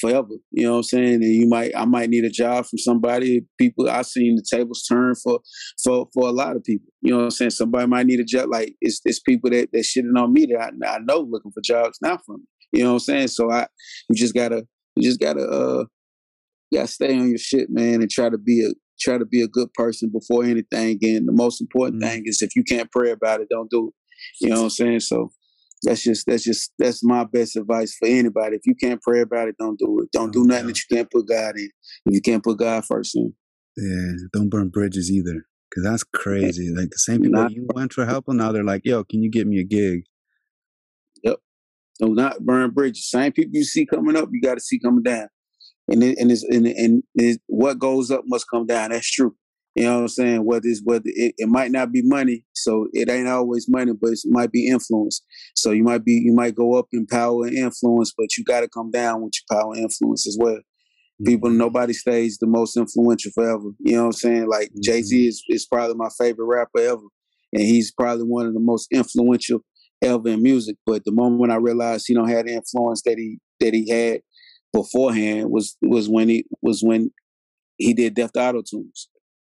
forever. You know what I'm saying? And you might I might need a job from somebody. People I've seen the tables turn for for for a lot of people. You know what I'm saying? Somebody might need a job. Like it's it's people that that shitting on me that I, I know looking for jobs now from me. You know what I'm saying? So I you just gotta you just gotta uh you gotta stay on your shit, man, and try to be a try to be a good person before anything. And the most important mm-hmm. thing is if you can't pray about it, don't do it. You know what I'm saying? So that's just that's just that's my best advice for anybody. If you can't pray about it, don't do it. Don't do nothing that you can't put God in. If you can't put God first in. Yeah, don't burn bridges either. Cause that's crazy. Like the same people not, you went for help, and now they're like, "Yo, can you get me a gig?" Yep. Do not burn bridges. Same people you see coming up, you got to see coming down. And it, and it's, and, and it's, what goes up must come down. That's true. You know what I'm saying? Whether it's whether it, it might not be money, so it ain't always money, but it might be influence. So you might be you might go up in power and influence, but you got to come down with your power and influence as well. Mm-hmm. People, nobody stays the most influential forever. You know what I'm saying? Like mm-hmm. Jay Z is is probably my favorite rapper ever, and he's probably one of the most influential ever in music. But the moment when I realized he don't have the influence that he that he had beforehand was was when he was when he did Def Auto Tunes.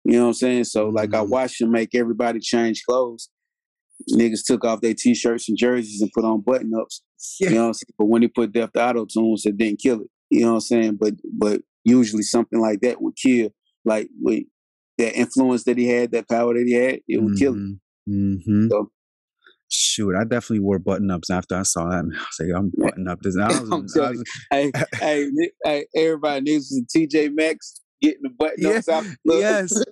You know what I'm saying? So like I mm-hmm. watched him make everybody change clothes. Niggas took off their t-shirts and jerseys and put on button ups. Yeah. You know what I'm saying? But when he put Def Auto Tunes, it didn't kill it. You know what I'm saying? But but usually something like that would kill. Like with that influence that he had, that power that he had, it would mm-hmm. kill him. Mm-hmm. So shoot, I definitely wore button ups after I saw that. I was like, I'm button up this. I was, I was, hey, hey, hey, everybody needs some TJ Maxx getting the button ups yeah, out. Yes.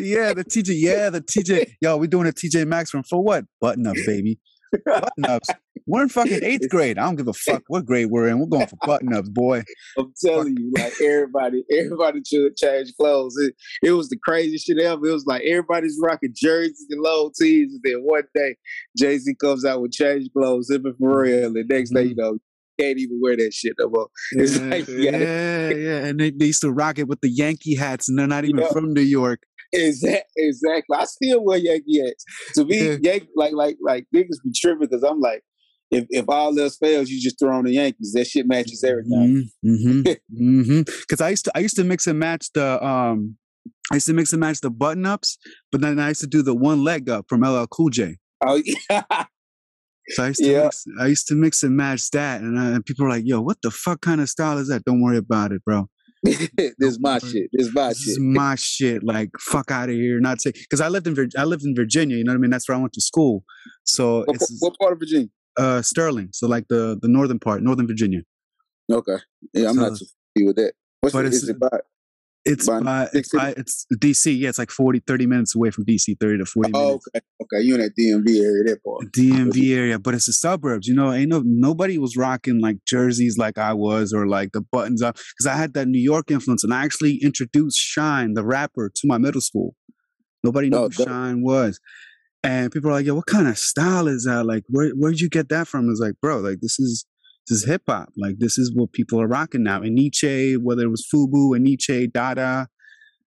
yeah, the TJ. Yeah, the TJ. Yo, we doing a TJ Maxx from for what? Button ups, baby. Button ups. We're in fucking eighth grade. I don't give a fuck what grade we're in. We're going for button ups, boy. I'm telling you, like everybody, everybody should change clothes. It, it was the craziest shit ever. It was like everybody's rocking jerseys and low tees. And then one day, Jay Z comes out with change clothes, even for real. And the next day, you mm-hmm. know, can't even wear that shit no more. It's yeah, like, yeah, yeah, yeah. And they, they used to rock it with the Yankee hats, and they're not even from New York. Exactly, exactly. I still wear Yankee hats. To me, yeah. Yankee, like, like, like niggas be tripping because I'm like, if if all else fails, you just throw on the Yankees. That shit matches everything. Mm-hmm. mm-hmm. Because I used to, I used to mix and match the, um, I used to mix and match the button ups, but then I used to do the one leg up from LL Cool J. Oh yeah. So I used to yeah. mix, I used to mix and match that, and, uh, and people are like, "Yo, what the fuck kind of style is that?" Don't worry about it, bro. this is my shit. This is my this shit. Is my shit. Like fuck out of here. Not say because I lived in Vir- I lived in Virginia. You know what I mean? That's where I went to school. So what, what part of Virginia? Uh, Sterling. So like the the northern part, Northern Virginia. Okay. Yeah, I'm so, not too familiar with that. What's but the, is it about? It's by, it's by, it's DC. Yeah, it's like 40, 30 minutes away from DC, 30 to 40 oh, minutes. Okay. Okay. You're in that DMV area, that part. DMV area, but it's the suburbs. You know, ain't no nobody was rocking like jerseys like I was or like the buttons up because I had that New York influence and I actually introduced Shyne, the rapper, to my middle school. Nobody knew oh, who Shyne was. And people are like, yo, what kind of style is that? Like, where where'd you get that from? It's like, bro, like this is this is hip hop. Like this is what people are rocking now. And Enyce, whether it was Fubu and Enyce, Dada,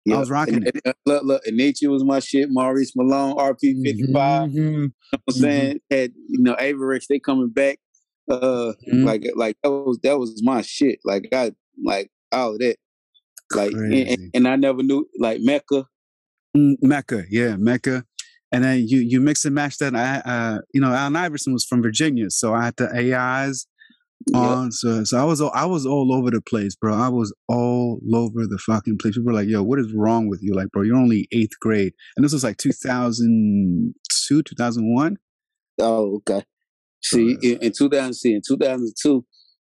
yep. I was rocking and, it. And, look, look, and Enyce was my shit. Maurice Malone, RP fifty five. Mm-hmm. You know what I'm mm-hmm. saying? Had you know Avirex, they coming back. Uh, mm-hmm. like like that was that was my shit. Like I like all of that. Like and, and, I never knew like Mecca. Mm, Mecca, yeah, Mecca. And then you you mix and match that. I uh, you know, Allen Iverson was from Virginia, so I had the AIs on. Yep. So so I was I was all over the place, bro. I was all over the fucking place. People were like, "Yo, what is wrong with you?" Like, bro, you're only eighth grade, and this was like 2002, 2001. Oh, okay. See, in, in 2000, see, in 2002,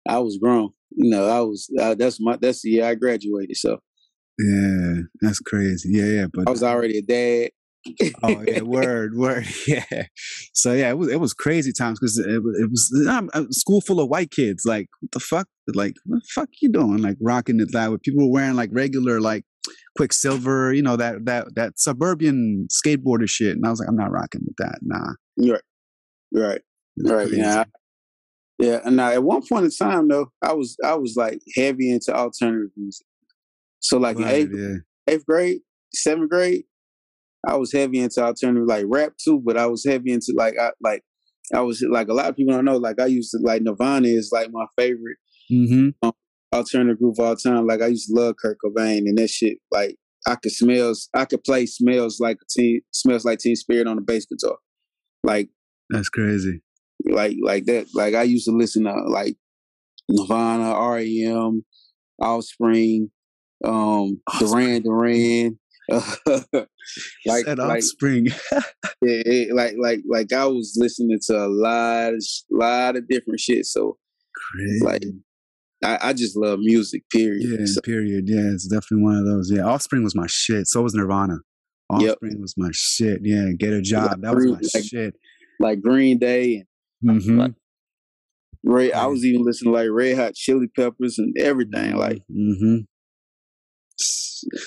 I was grown. You know, I was. Uh, that's my. That's the year I graduated. So. Yeah, that's crazy. Yeah, yeah. But I was already a dad oh yeah, word, word, yeah. So yeah, it was it was crazy times because it, it was um, a school full of white kids. Like what the fuck? Like what the fuck you doing? Like rocking it that way. People were wearing like regular like Quiksilver, you know that that that suburban skateboarder shit. And I was like, I'm not rocking with that. Nah. Right. Right. Right. Crazy. Yeah. Yeah. And now at one point in time though, I was I was like heavy into alternative music. So like right, in eighth, yeah. eighth grade, seventh grade, I was heavy into alternative like rap too, but I was heavy into like I like I was like a lot of people don't know. Like I used to like Nirvana is like my favorite mm-hmm. um, alternative group of all time. Like I used to love Kurt Cobain and that shit. Like I could smells, I could play smells like teen, smells like Teen Spirit on the bass guitar. Like that's crazy. Like like that. Like I used to listen to like Nirvana, REM, Offspring, um, Duran Duran, like Said offspring. yeah, like like like I was listening to a lot of lot of different shit. So Crazy. like I, I, just love music, period. Yeah, so, period. Yeah, it's definitely one of those. Yeah, Offspring was my shit. So was Nirvana. Offspring yep. was my shit. Yeah, get a job. Like that was my like, shit. Like Green Day and mm-hmm. like, Ray, I was even listening to like Red Hot Chili Peppers and everything. Like, mm-hmm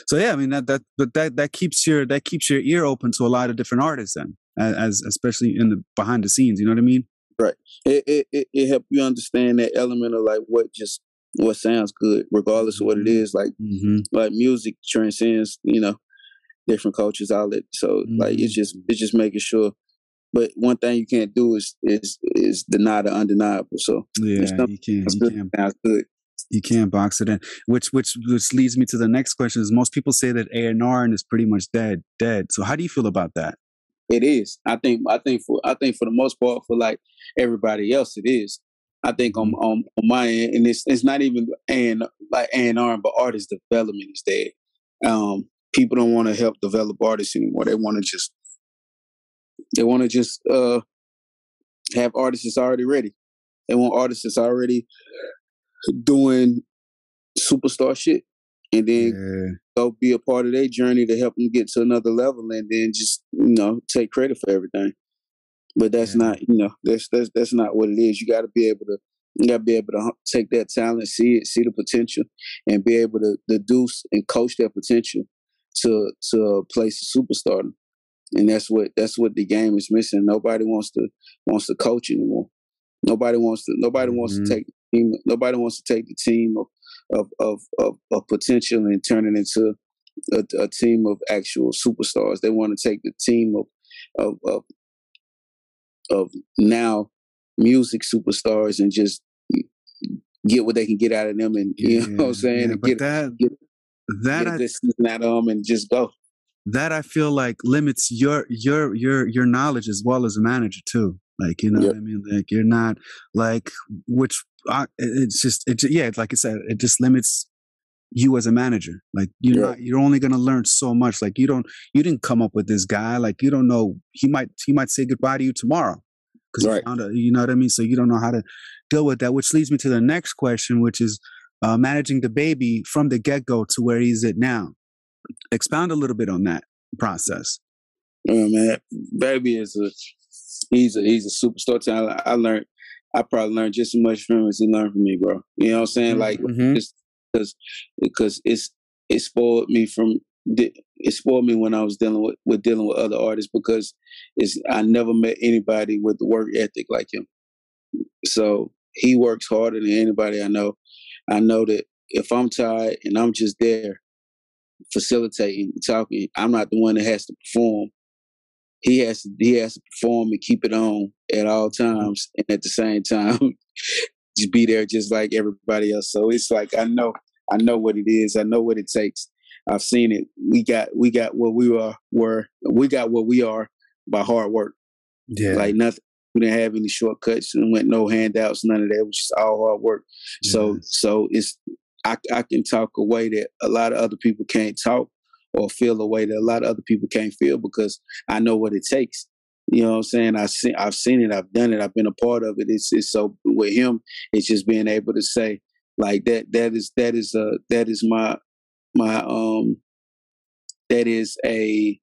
so yeah, I mean that that but that that keeps your that keeps your ear open to a lot of different artists then, as especially in the behind the scenes. You know what I mean? Right. It it it, it helps you understand that element of like what just what sounds good, regardless of what it mm-hmm. Like mm-hmm. like music transcends, you know, different cultures outlet. So mm-hmm. like it's mm-hmm. just it's just making sure. But one thing you can't do is is is deny the undeniable. So yeah, you can't. You can't. Sounds good you can't box it in. Which which which leads me to the next question: Is most people say that A and R is pretty much dead, dead. So how do you feel about that? It is. I think. I think for. I think for the most part, for like everybody else, it is. I think on mm-hmm. on, on my end, and it's it's not even and like A and R, but artist development is dead. Um, people don't want to help develop artists anymore. They want to just they want to just uh have artists that's already ready. They want artists that's already doing superstar shit and then yeah. go be a part of their journey to help them get to another level and then just you know take credit for everything but that's yeah. not you know that's that's that's not what it is you got to be able to you got to be able to take that talent see it see the potential and be able to deduce and coach that potential to to a place of superstardom and that's what that's what the game is missing nobody wants to wants to coach anymore nobody wants to nobody mm-hmm. wants to mm-hmm. take team. Nobody wants to take the team of of of of, of potential and turn it into a, a, team of actual superstars. They want to take the team of of of, of now music superstars and just get what they can get out of them, and you know what I'm saying. Yeah, but get, that get, that get I, this out of them and just go. That I feel like limits your your your your knowledge as well as a manager too. Like you know yep. what I mean? Like you're not like which I, it's just it yeah like I said it just limits you as a manager. Like you're yeah. not you're only gonna learn so much. Like you don't you didn't come up with this guy. Like you don't know he might he might say goodbye to you tomorrow because right. you, know what I mean. So you don't know how to deal with that. Which leads me to the next question, which is uh, managing baby from the get go to where he's at now. Expound a little bit on that process. Oh man, baby is a he's a he's a superstar talent. I learned I probably learned just as much from him as he learned from me, bro. You know what I'm saying? Like mm-hmm. because because it's it spoiled me from it spoiled me when I was dealing with, with dealing with other artists because it's I never met anybody with the work ethic like him. So he works harder than anybody I know. I know that if I'm tired and I'm just there facilitating, talking, I'm not the one that has to perform. He has to he has to perform and keep it on at all times and at the same time just be there just like everybody else. So it's like I know I know what it is. I know what it takes. I've seen it. We got we got what we are were we got what we are by hard work. Yeah. Like nothing. We didn't have any shortcuts and went no handouts, none of that. It was just all hard work. So so it's I I can talk a way that a lot of other people can't talk or feel a way that a lot of other people can't feel because I know what it takes. You know what I'm saying? I seen I've seen it, I've done it, I've been a part of it. It's it's so with him, it's just being able to say like that that is that is uh that is my my um that is a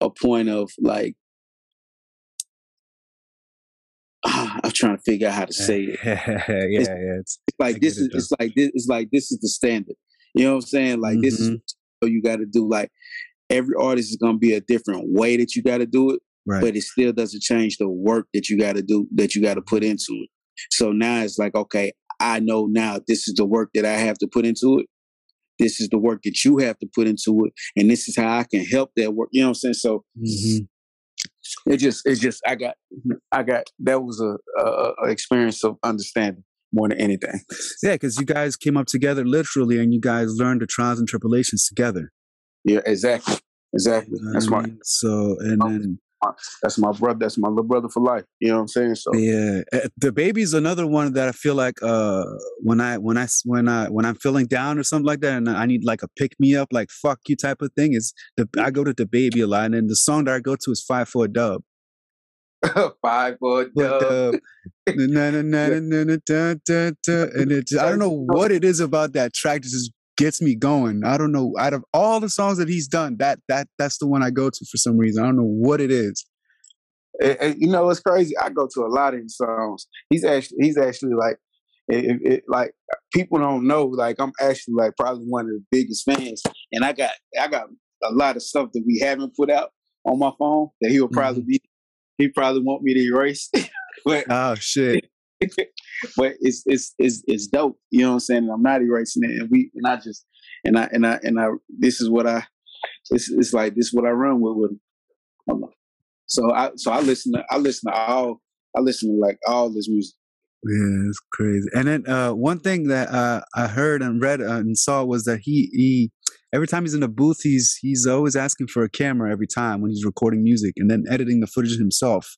a point of like I'm trying to figure out how to say it. yeah, yeah. It's It's like this is it, it's like this it's like this is the standard. You know what I'm saying? Like this is Mhm. what you got to do. Like every artist is gonna be a different way that you got to do it, right. but it still doesn't change the work that you got to do that you got to put into it. So now it's like okay, I know now this is the work that I have to put into it. This is the work that you have to put into it, and this is how I can help that work. You know what I'm saying? So Mhm. it just it just I got I got that was a, a, a experience of understanding more than anything. Yeah, because you guys came up together literally, and you guys learned the trials and tribulations together. Yeah, exactly, exactly. You know That's my? So, and Um, then that's my brother. That's my little brother for life. You know what I'm saying? So yeah, uh, the baby's another one that I feel like uh when I when I when I when I'm feeling down or something like that, and I need like a pick me up, like fuck you type of thing. Is the I go to the baby a lot, and then the song that I go to is Five for a Dub. five for But dub. and it I don't know what it is about that track that just gets me going. I don't know. Out of all the songs that he's done, that that that's the one I go to for some reason. I don't know what it is. And- and you know, it's crazy. I go to a lot of his songs. He's actually he's actually like it, it, like people don't know. Like I'm actually like probably one of the biggest fans, and I got I got a lot of stuff that we haven't put out on my phone that he'll probably mm-hmm. be he probably want me to erase, but Oh shit! but it's it's it's it's dope. You know what I'm saying? And I'm not erasing it, and we and I just and I and I and I this is what I it's it's like this is what I run with with. him. So I so I listen to I listen to all I listen to like all this music. Yeah, it's crazy. And then uh, one thing that uh, I heard and read uh, and saw was that he he every time he's in the booth, he's he's always asking for a camera every time when he's recording music, and then editing the footage himself.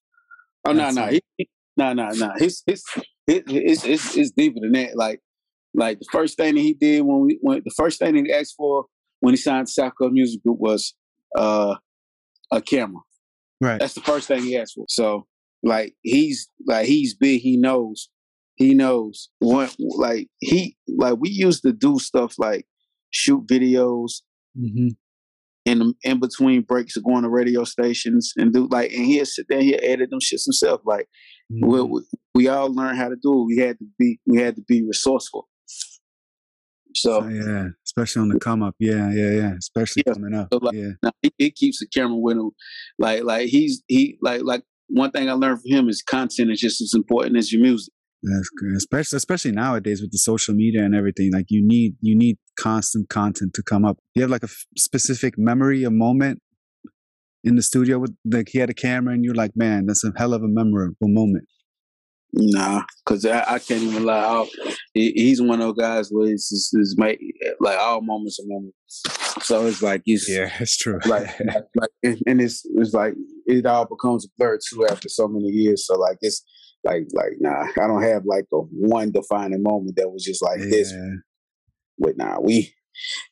Oh no no it. he, he- no no no his his it's it's it's deeper than that. Like like the first thing that he did when we when the first thing he asked for when he signed to South Coast Music Group was uh a camera. Right. That's the first thing he asked for. So like he's like he's big. He knows. He knows what like he like we used to do stuff like shoot videos hmm in in between breaks of going to radio stations and do like and he'll sit there he'll edit them shits himself. Like Mm-hmm. we, we, we all learned how to do it. We had to be we had to be resourceful. So Oh, yeah, especially on the come up. Yeah, yeah, yeah. Especially Yeah, coming up. so, like, yeah. Now, he, he keeps the camera with him. Like like he's he like like one thing I learned from him is content is just as important as your music. Especially especially nowadays with the social media and everything. Like you need you need constant content to come up. You have like a f- specific memory, a moment in the studio with like he had a camera and you're like, man, that's a hell of a memorable moment. Nah, cause I, I can't even lie. I'll, he's one of those guys where it's, it's, it's make, like all moments are moments. So it's like it's it's true. like, like, and it's it's like it all becomes a blur too after so many years. So like it's like like nah, I don't have like a one defining moment that was just like this. Yeah. But nah, we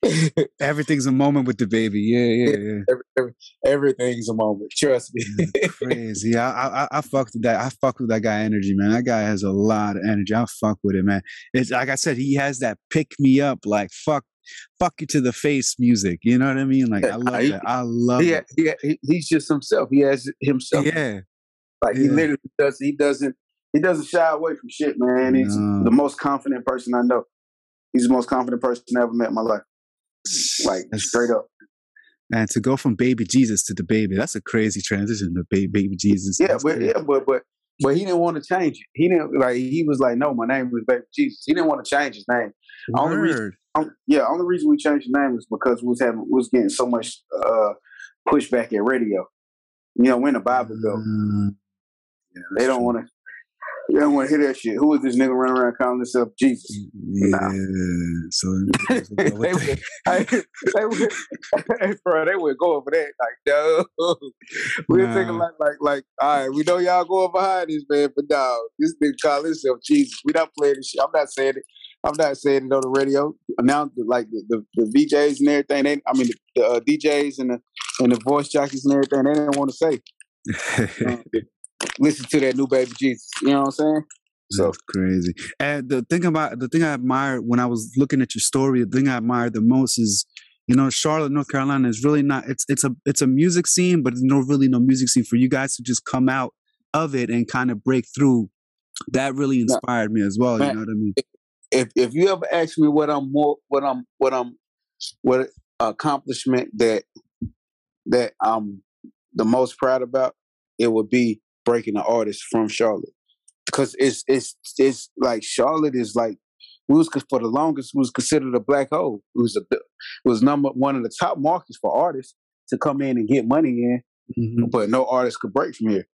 Everything's a moment with the baby. Yeah, yeah, yeah. every, every, everything's a moment. Trust me. Crazy. I, I I fucked with that. I fuck with that guy energy, man. That guy has a lot of energy. I fuck with it, man. It's like I said, he has that pick me up, like fuck, fuck you to the face music. You know what I mean? Like I love He- that. I love he, it. he, he he's just himself. He has himself. Yeah, Like he literally does. He doesn't. He doesn't shy away from shit, man. He's No. the most confident person I know. He's the most confident person I ever met in my life. Like That's- straight up. And to go from baby Jesus to the baby, that's a crazy transition. The baby, baby Jesus. Yeah, but yeah, but but but he didn't want to change it. He didn't like. He was like, "No, my name was Baby Jesus." He didn't want to change his name. Only reason, yeah, only reason we changed the name was because we was having we was getting so much uh, pushback at radio. You know, when the Bible Belt. Mm, yeah, they don't want to. You don't want to hear that shit. Who is this nigga running around calling himself Jesus? Yeah. Nah. So they, would, I, they would, hey, bro, they would go over that. Like, no, we're nah. thinking like, like, like, all right, we know y'all going behind this man, but no, this nigga call himself Jesus. We not playing this shit. I'm not saying it. I'm not saying it on the radio. Now, like the, the, the VJs and everything, they, I mean the, the uh, DJs and the and the voice jockeys and everything, they didn't want to say. um, listen to that new baby Jesus. You know what I'm saying? So That's crazy. And the thing about the thing I admire when I was looking at your story, the thing I admire the most is, you know, Charlotte, North Carolina is really not. It's it's a it's a music scene, but there's no really no music scene for you guys to just come out of it and kind of break through. That really inspired me as well. Man, you know what I mean? If if you ever ask me what I'm more what I'm what I'm what accomplishment that that I'm the most proud about, it would be breaking an artist from Charlotte because it's it's it's like Charlotte is like we was for the longest was considered a black hole. It was a it was number one of the top markets for artists to come in and get money in, mm-hmm. but no artist could break from here.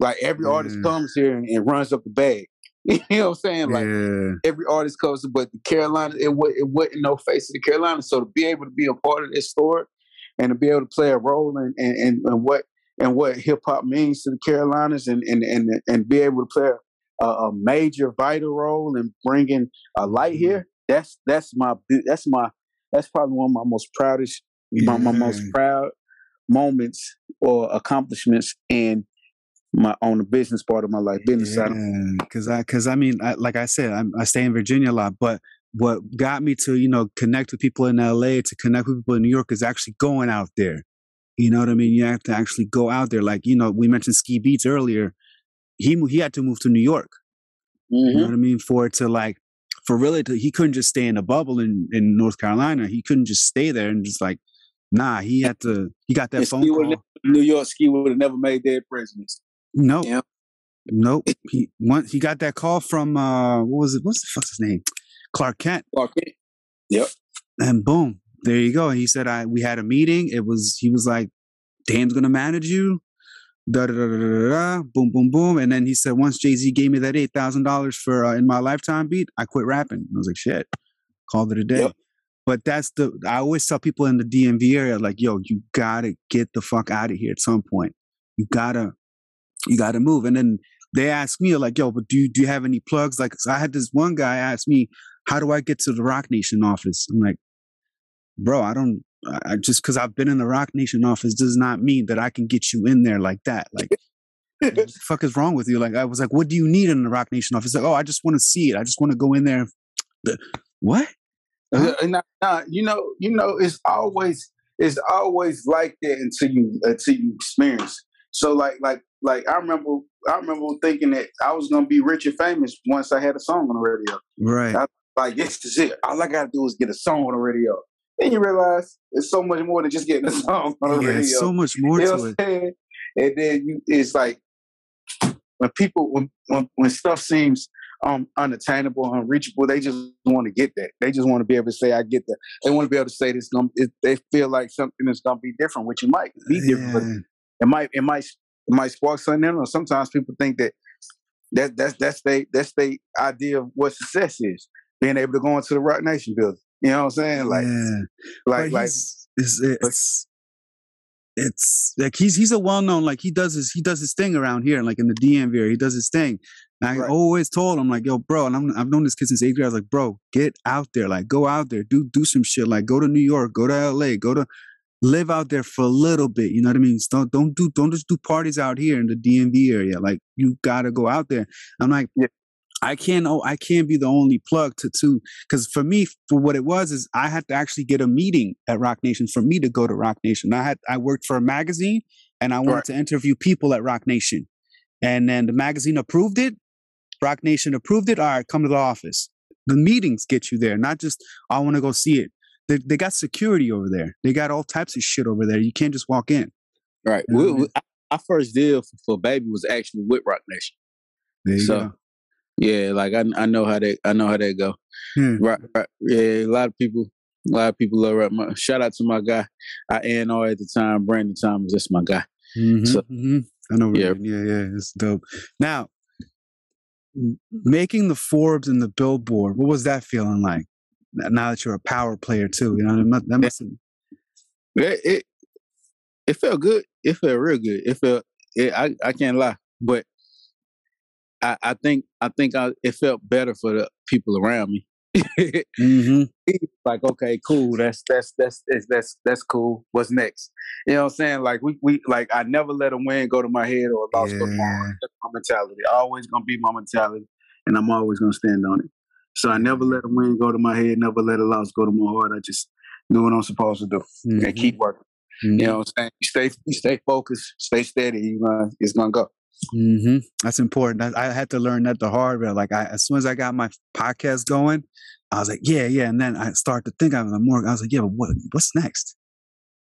Like every yeah. artist comes here and, and, runs up the bag. you know what I'm saying? Like yeah. every artist comes, but the Carolina, it, it wasn't no face of the Carolina. So to be able to be a part of this story and to be able to play a role in, in, in, in what and what hip hop means to the Carolinas, and and and and be able to play a, a major vital role in bringing a light mm-hmm. here. That's that's my that's my that's probably one of my most proudest my, my most proud moments or accomplishments in my on the business part of my life, business yeah, side. Because I, because I mean, I, like I said, I'm, I stay in Virginia a lot, but what got me to you know connect with people in LA, to connect with people in New York, is actually going out there. You know what I mean? You have to actually go out there. Like, you know, we mentioned Ski Beatz earlier. He he had to move to New York. Mm-hmm. You know mm-hmm. what I mean? For it to like, for really, to, he couldn't just stay in a bubble in, in North Carolina. He couldn't just stay there and just like, nah, he had to, he got that and phone call. New York Ski would have never made that president. No. Nope. Nope. He once he got that call from uh what was it? What's the fuck's his name? Clark Kent. Clark Kent. Yep. And boom, there you go. He said, I we had a meeting. It was he was like, Dame's gonna manage you. Da da da da da da. Boom boom boom. And then he said, once Jay Z gave me that eight thousand dollars for uh, in my lifetime beat, I quit rapping. I was like, shit, called it a day. Yep. But that's the I always tell people in the DMV area, like, yo, you gotta get the fuck out of here at some point. You gotta, you gotta move. And then they ask me like, yo, but do you, do you have any plugs? Like, so I had this one guy ask me, how do I get to the Roc Nation office? I'm like, bro, I don't, I just because I've been in the Roc Nation office does not mean that I can get you in there like that. Like, what the fuck is wrong with you? Like, I was like, what do you need in the Roc Nation office? Like, oh, I just want to see it. I just want to go in there. What? Huh? Uh, nah, nah, you know, you know, it's always it's always like that until you until you experience. So like like like I remember I remember thinking that I was gonna be rich and famous once I had a song on the radio. Right. I, like this is it. All I gotta do is get a song on the radio. Then you realize it's so much more than just getting a song on the yeah, radio. so much more you know to it. And then you, it's like when people when, when when stuff seems um unattainable, unreachable, they just want to get that. They just want to be able to say, "I get that." They want to be able to say this. It, they feel like something is going to be different, which it might be different. Yeah. But it might it might it might spark something in. Or sometimes people think that that that's that's they that's the idea of what success is. Being able to go into the Roc Nation building. You know what I'm saying? Like, yeah. like, like it's, it's, it's like he's he's a well known like he does his he does his thing around here like in the DMV area he does his thing. And I right. always told him like yo bro and I'm, I've known this kid since eighth grade. I was like bro get out there like go out there do do some shit like go to New York go to L.A. go to live out there for a little bit. You know what I mean? Don't don't do don't just do parties out here in the DMV area. Like you gotta go out there. I'm like, yeah. I can't oh I can't be the only plug to to because for me for what it was is I had to actually get a meeting at Roc Nation for me to go to Roc Nation. I had I worked for a magazine and I wanted right. to interview people at Roc Nation, and then the magazine approved it. Roc Nation approved it. All right, come to the office. The meetings get you there, not just I want to go see it. They, they got security over there. They got all types of shit over there. You can't just walk in. Right. You know we, we, our first deal for, for Baby was actually with Roc Nation. so, go. Yeah, like I I know how they I know how they go. Hmm. Right, right, yeah, a lot of people a lot of people love rap. My, shout out to my guy, I A&R at the time, Brandon Thomas. That's my guy. Mm-hmm, so, mm-hmm. I know. Yeah, yeah, yeah. It's dope. Now, making the Forbes and the Billboard, what was that feeling like? Now that you're a power player too, you know that must. Have... It, it it felt good. It felt real good. It felt. It, I I can't lie, but I I think I think I, it felt better for the people around me mm-hmm. Like, okay, cool. That's that's that's that's that's that's cool. What's next? You know what I'm saying? Like we we like I never let a win go to my head or a loss yeah. go to my my mentality. Always gonna be my mentality, and I'm always gonna stand on it. So I never let a win go to my head. Never let a loss go to my heart. I just do what I'm supposed to do mm-hmm. and keep working. Mm-hmm. You know what I'm saying? You stay you stay focused, stay steady. You uh, it's gonna go. Mm-hmm. That's important. I, I, had to learn that the hard way. Like I, as soon as I got my podcast going, I was like, yeah, yeah. And then I start to think of the more. I was like, yeah, but what, what's next?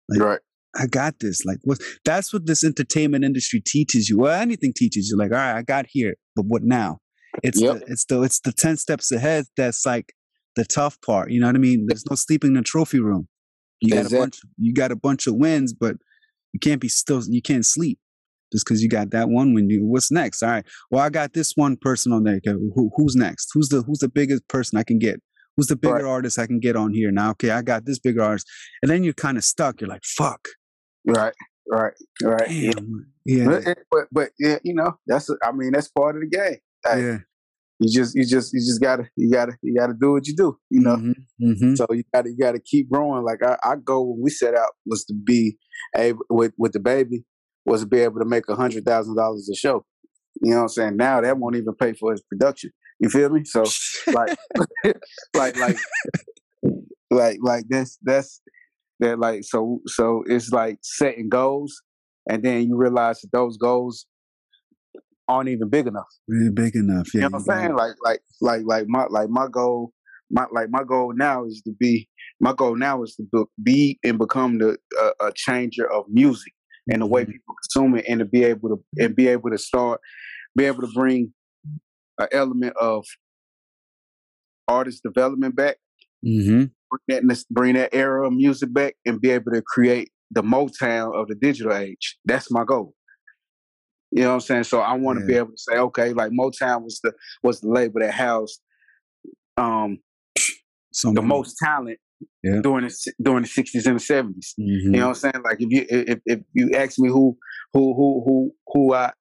Like, right. I got this. Like, what? That's what this entertainment industry teaches you. Well, anything teaches you. Like, all right, I got here, but what now? It's yep. the, it's the it's the ten steps ahead. That's like the tough part. You know what I mean? There's no sleeping in the trophy room. You got a bunch. You got a bunch of wins, but you can't be still. You can't sleep just because you got that one when you what's next? All right well i got this one person on there okay, Who, who's next? Who's the who's the biggest person i can get? Who's the bigger right. artist i can get on here? Now okay i got this bigger artist and then you're kind of stuck you're like fuck. Right right right Damn. yeah. But, eh, but, but yeah you know that's i mean that's part of the game yeah. you just you just you just gotta you gotta you gotta do what you do you know? Mm-hmm, mm-hmm. so you gotta you gotta keep growing like I, I go when we set out was to be able with with DaBaby was to be able to make a hundred thousand dollars a show. You know what I'm saying? Now that won't even pay for his production. You feel me? So like like like like like that's that's that like so so it's like setting goals and then you realize that those goals aren't even big enough. Really big enough. Yeah. You know what I'm saying? Like like like like my like my goal my like my goal now is to be my goal now is to be and become the uh, a changer of music and the way mm-hmm. people consume it and to be able to and be able to start be able to bring an element of artist development back mm-hmm. bring, that, bring that era of music back and be able to create the motown of the digital age that's my goal you know what i'm saying so i want to yeah. be able to say okay like motown was the was the label that housed um Some the most talent yeah. during the during the sixties and the 70s mm-hmm. You know what I'm saying? Like if you if if you ask me who who who who who I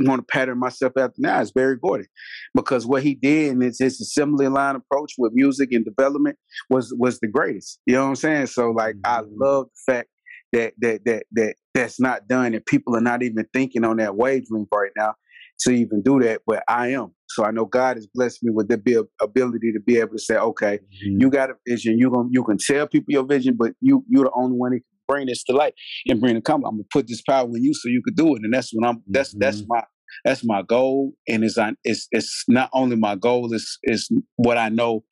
want to pattern myself after now is Berry Gordy, because what he did and his, his assembly line approach with music and development was was the greatest. You know what I'm saying? So like mm-hmm. I love the fact that that that that that's not done and people are not even thinking on that wavelength right now to even do that, but I am. So I know God has blessed me with the ability to be able to say, okay, mm-hmm. you got a vision. You can you can tell people your vision, but you you're the only one that can bring this to light and bring it come. I'm gonna put this power in you so you could do it, and that's what I'm. That's mm-hmm. that's my that's my goal, and it's on. it's it's not only my goal. It's it's what I know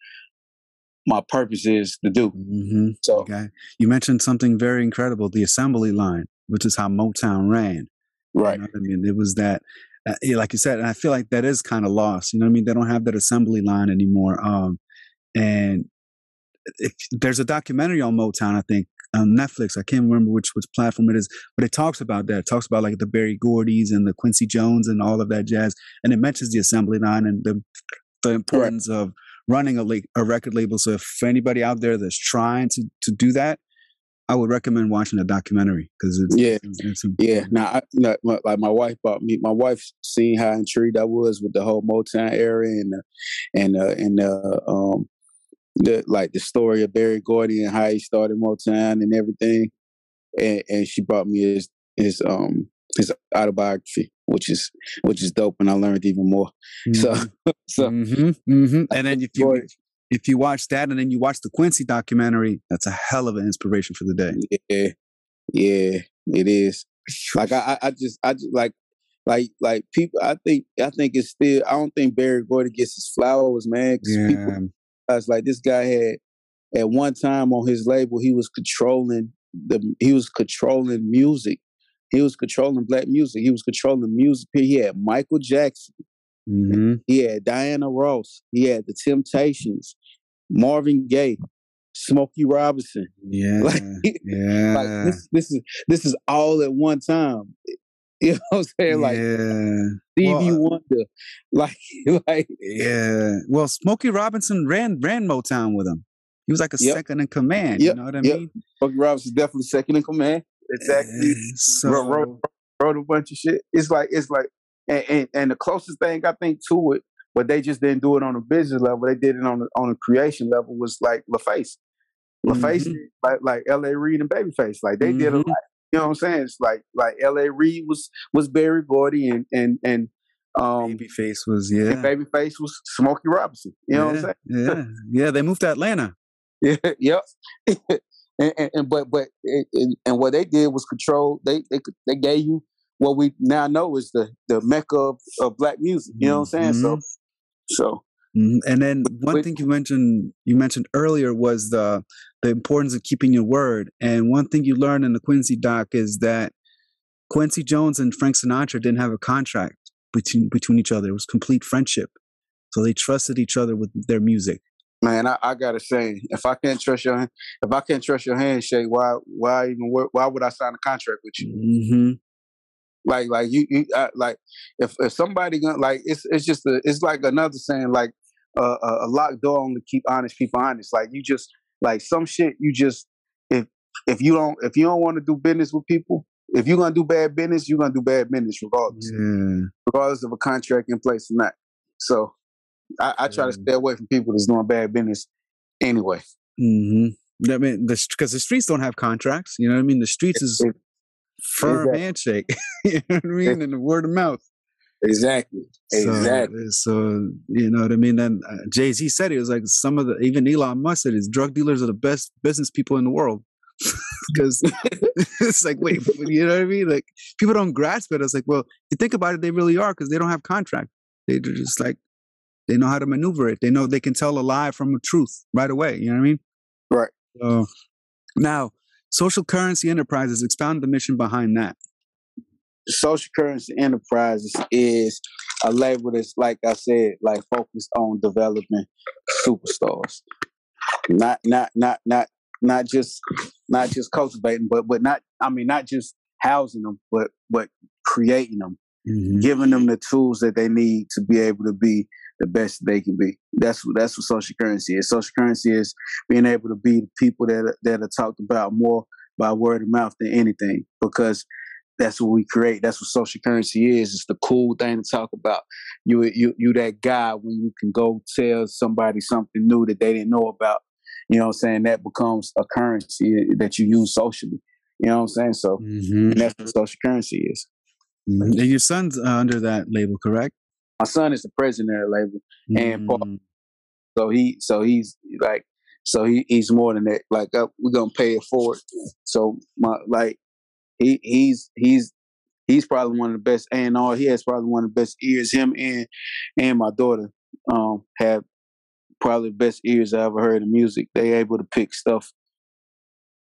my purpose is to do. Mm-hmm. So okay. you mentioned something very incredible: the assembly line, which is how Motown ran. Right. You know I mean, it was that uh, like you said, and I feel like that is kind of lost. You know what I mean? They don't have that assembly line anymore. Um, and if, there's a documentary on Motown, I think, on Netflix. I can't remember which which platform it is, but it talks about that. It talks about like the Berry Gordys and the Quincy Jones and all of that jazz, and it mentions the assembly line and the the importance right. of running a, a record label. So if anybody out there that's trying to to do that, I would recommend watching a documentary because it's yeah, it's, it's yeah. Now, I, know, like my wife bought me. My wife seen how intrigued I was with the whole Motown era and uh, and uh, and uh, um the like the story of Berry Gordy and how he started Motown and everything, and, and she brought me his his um his autobiography, which is which is dope, and I learned even more. Mm-hmm. So so mm-hmm, mm-hmm. and then if you if you watch that and then you watch the Quincy documentary, that's a hell of an inspiration for the day. Yeah, yeah, it is. Like I, I just, I just like, like, like people. I think, I think it's still. I don't think Berry Gordy gets his flowers, man. Yeah. People, I was like, this guy had at one time on his label, he was controlling the, he was controlling music. He was controlling black music. He was controlling music. He had Michael Jackson Mm-hmm. He had Diana Ross. He had The Temptations, Marvin Gaye, Smokey Robinson. Yeah, Like, yeah, Like this, this is this is all at one time. You know what I'm saying? Like yeah, Stevie Well, uh Wonder, like like yeah. Well, Smokey Robinson ran ran Motown with him. He was like a Yep. second in command. Yep, You know what I yep. mean? Smokey Robinson definitely second in command. Exactly. So, wrote, wrote, wrote a bunch of shit. It's like it's like and, and, and the closest thing I think to it, but they just didn't do it on a business level. They did it on a, on a creation level. Was like LaFace, LaFace, Mhm. did like like L.A. Reid and Babyface. Like they did a Mhm. lot. You know what I'm saying? It's like like L.A. Reid was was Berry Gordy and and and um Babyface was and yeah. Babyface was Smokey Robinson. You know what I'm saying? Yeah, yeah. They moved to Atlanta. Yeah, yep. and, and, and but but it, and what they did was control. They they they gave you what we now know is the the mecca of, of black music. You know what I'm saying? So so Mhm. And then one Wait. thing you mentioned you mentioned earlier was the the importance of keeping your word. And one thing you learned in the Quincy doc is that Quincy Jones and Frank Sinatra didn't have a contract between between each other. It was complete friendship. So they trusted each other with their music. man, I, I gotta say, if I can't trust your hand- if I can't trust your handshake, why why even why would I sign a contract with you? hmm Like like you, you uh, like if if somebody gonna like it's it's just a, it's like another saying like uh, a, a locked door only keep honest people honest. Like you just like some shit you just if if you don't if you don't want to do business with people, if you're gonna do bad business, you're gonna do bad business regardless, Yeah. regardless of a contract in place or not. So I, I try to stay away from people that's doing bad business anyway. hmm I mean, the because the streets don't have contracts. You know what I mean? The streets is firm exactly. handshake. you know what I mean? And the word of mouth. Exactly. So, Exactly. So you know what I mean. Then uh, Jay Z said it was like some of the even Elon Musk said is drug dealers are the best business people in the world because it's like wait, you know what I mean? Like people don't grasp it. It's like well, you think about it, they really are because they don't have contract. They're just like they know how to maneuver it. They know they can tell a lie from a truth right away. You know what I mean? Right. So now, social currency enterprises expound the mission behind that. Social Currency Enterprises is a label that's, like I said, like focused on developing superstars. Not, not, not, not, not just, not just cultivating, but, but not. I mean, not just housing them, but, but creating them, giving them the tools that they need to be able to be the best they can be. That's what that's what social currency is. Social currency is being able to be the people that are, that are talked about more by word of mouth than anything, because that's what we create. That's what social currency is. It's the cool thing to talk about. You you you that guy when you can go tell somebody something new that they didn't know about. You know what I'm saying? That becomes a currency that you use socially. You know what I'm saying? So Mhm. that's what social currency is. Mhm. And your son's uh, under that label, correct? My son is the president of the label. And Paul- Mm. So he, so he's like, so he, he's more than that. Like uh, we're gonna pay it forward. So my like, he he's he's he's probably one of the best, and all he has probably one of the best ears. Him and and my daughter um have probably the best ears I ever heard in music. They able to pick stuff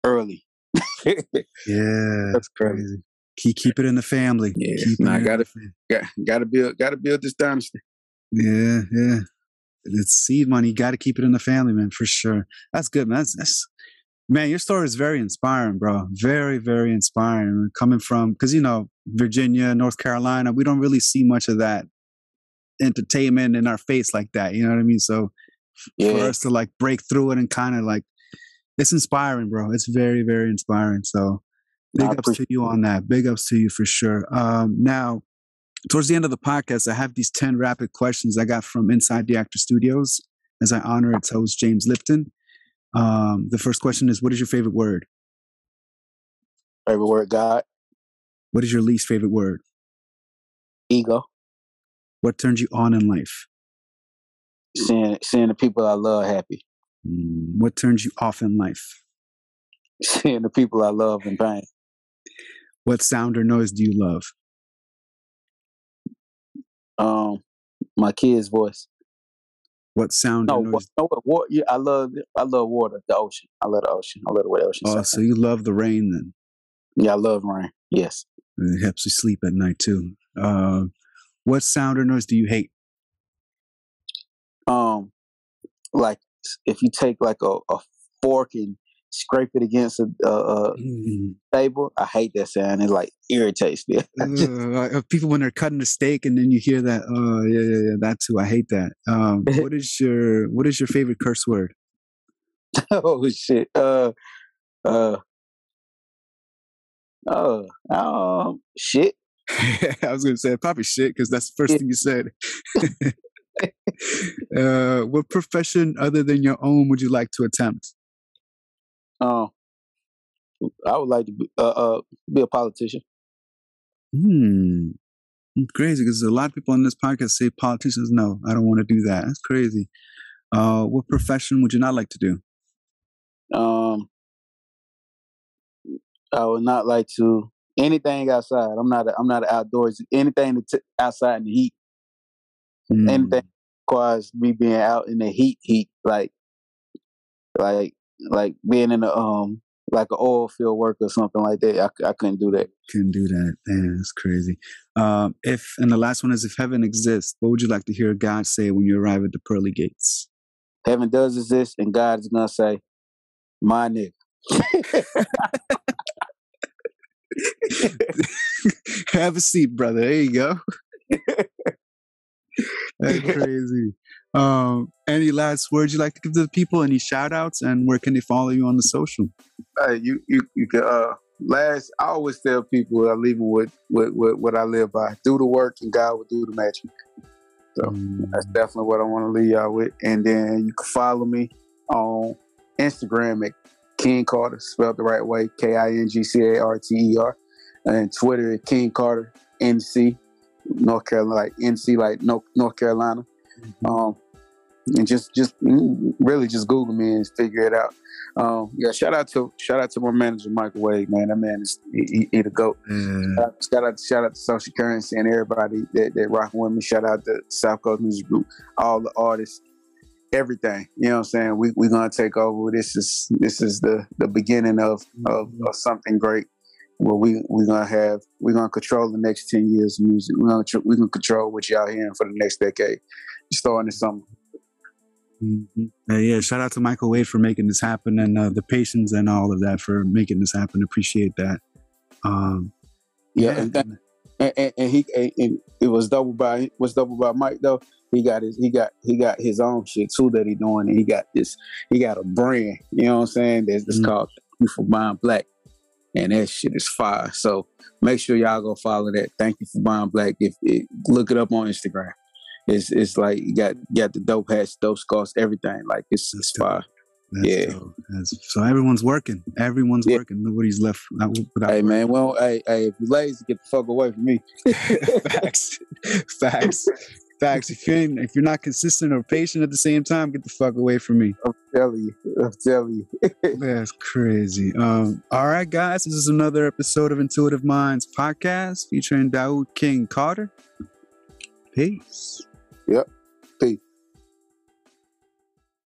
early. Yeah, that's crazy. Keep keep it in the family. Yeah, Keep nah, the gotta- got gotta build gotta build this dynasty. Yeah, yeah. It's seed money. You got to keep it in the family, man, for sure. That's good, man. That's, that's man. Your story is very inspiring, bro. Very, very inspiring. Coming from because you know Virginia, North Carolina, we don't really see much of that entertainment in our face like that. You know what I mean? So for us to like break through it and kind of like it's inspiring, bro. It's very, very inspiring. So big ups to you on that. Big ups to you for sure. Um, now, towards the end of the podcast, I have these 10 rapid questions I got from Inside the Actor Studios as I honor its host, James Lipton. Um, the first question is What is your favorite word? favorite word God, What is your least favorite word? ego, What turns you on in life? seeing seeing the people I love happy, Mm, what turns you off in life? seeing the people I love in pain. What sound or noise do you love? Um, my kid's voice. What sound No, or noise? no, water. Yeah, I love, I love water, the ocean. I love the ocean. I love the way the ocean. Oh, sounds. so you love the rain then? yeah, I love rain. Yes, It helps you sleep at night too. Uh, what sound or noise do you hate? um, like if you take like a, a fork and scrape it against a, a, a Mm. table, I hate that sound. It like irritates me. Uh, people when they're cutting the steak and then you hear that, oh yeah, yeah, yeah, that too. I hate that. Um, what is your what is your favorite curse word? oh shit. Uh, uh, oh, um, shit. I was gonna say probably shit because that's the first Yeah. thing you said. uh, what profession other than your own would you like to attempt? Um, I would like to be, uh, uh, be a politician. Hmm. It's crazy because a lot of people on this podcast say politicians. No, I don't want to do that. That's crazy. Uh, what profession would you not like to do? Um, I would not like to anything outside. I'm not. A, I'm not an outdoors. Anything that's outside in the heat. Hmm. Anything requires me being out in the heat. Heat like, like, like being in a um like an oil field work or something like that. I, I couldn't do that. Couldn't do that. Damn, that's crazy. Um, if and the last one is if heaven exists, what would you like to hear God say when you arrive at the pearly gates? Heaven does exist, and God is gonna say, "My nigga." Have a seat, brother. There you go. That's crazy. Um, any last words you'd like to give to the people? Any shout outs? And where can they follow you on the social? Hey, you you you can uh last I always tell people I leave them with, with with what I live by. Do the work and God will do the magic. So, Um, That's definitely what I want to leave y'all with. And then you can follow me on Instagram at King Carter, spelled the right way, K I N G C A R T E R. And Twitter at King Carter NC, North Carolina, like NC, like North Carolina. Um, and just, just mm, really just Google me and figure it out. Um, yeah, shout out to shout out to my manager Michael Wade, man. That man is he, he, he the goat. uh, Shout out, shout out to Social Currency and everybody that, that rocking with me. Shout out to South Coast Music Group, all the artists, everything. You know what I'm saying? We we gonna take over. This is this is the the beginning of of, of something great. Well, we we gonna have we gonna control the next ten years of music. We gonna tr- we gonna control what y'all hearing for the next decade. Starting this summer. Mhm. Uh, yeah, shout out to Michael Wade for making this happen and uh, the patience and all of that for making this happen. Appreciate that. Um, Yeah, and, that, and, and, and he and, it was double by was double by Mike though. He got his he got he got his own shit too that he doing. And he got this he got a brand. You know what I'm saying? That's Mhm. called You for Buying Black, and that shit is fire. So make sure y'all go follow that. Thank you for buying black. If it, look it up on Instagram. It's it's like you got got the dope hats, dope scarves, everything. Like it's fire. that's Yeah. That's- so everyone's working. Everyone's Yeah. working. Nobody's left out without. Hey work. man, well, hey, hey, if you're lazy, get the fuck away from me. facts, facts, facts. If you ain't, if you're not consistent or patient at the same time, get the fuck away from me. I'm telling you. I'm telling you. That's crazy. Um, all right, guys, this is another episode of Intuitive Minds podcast featuring Daoud King Carter. Peace. Peace.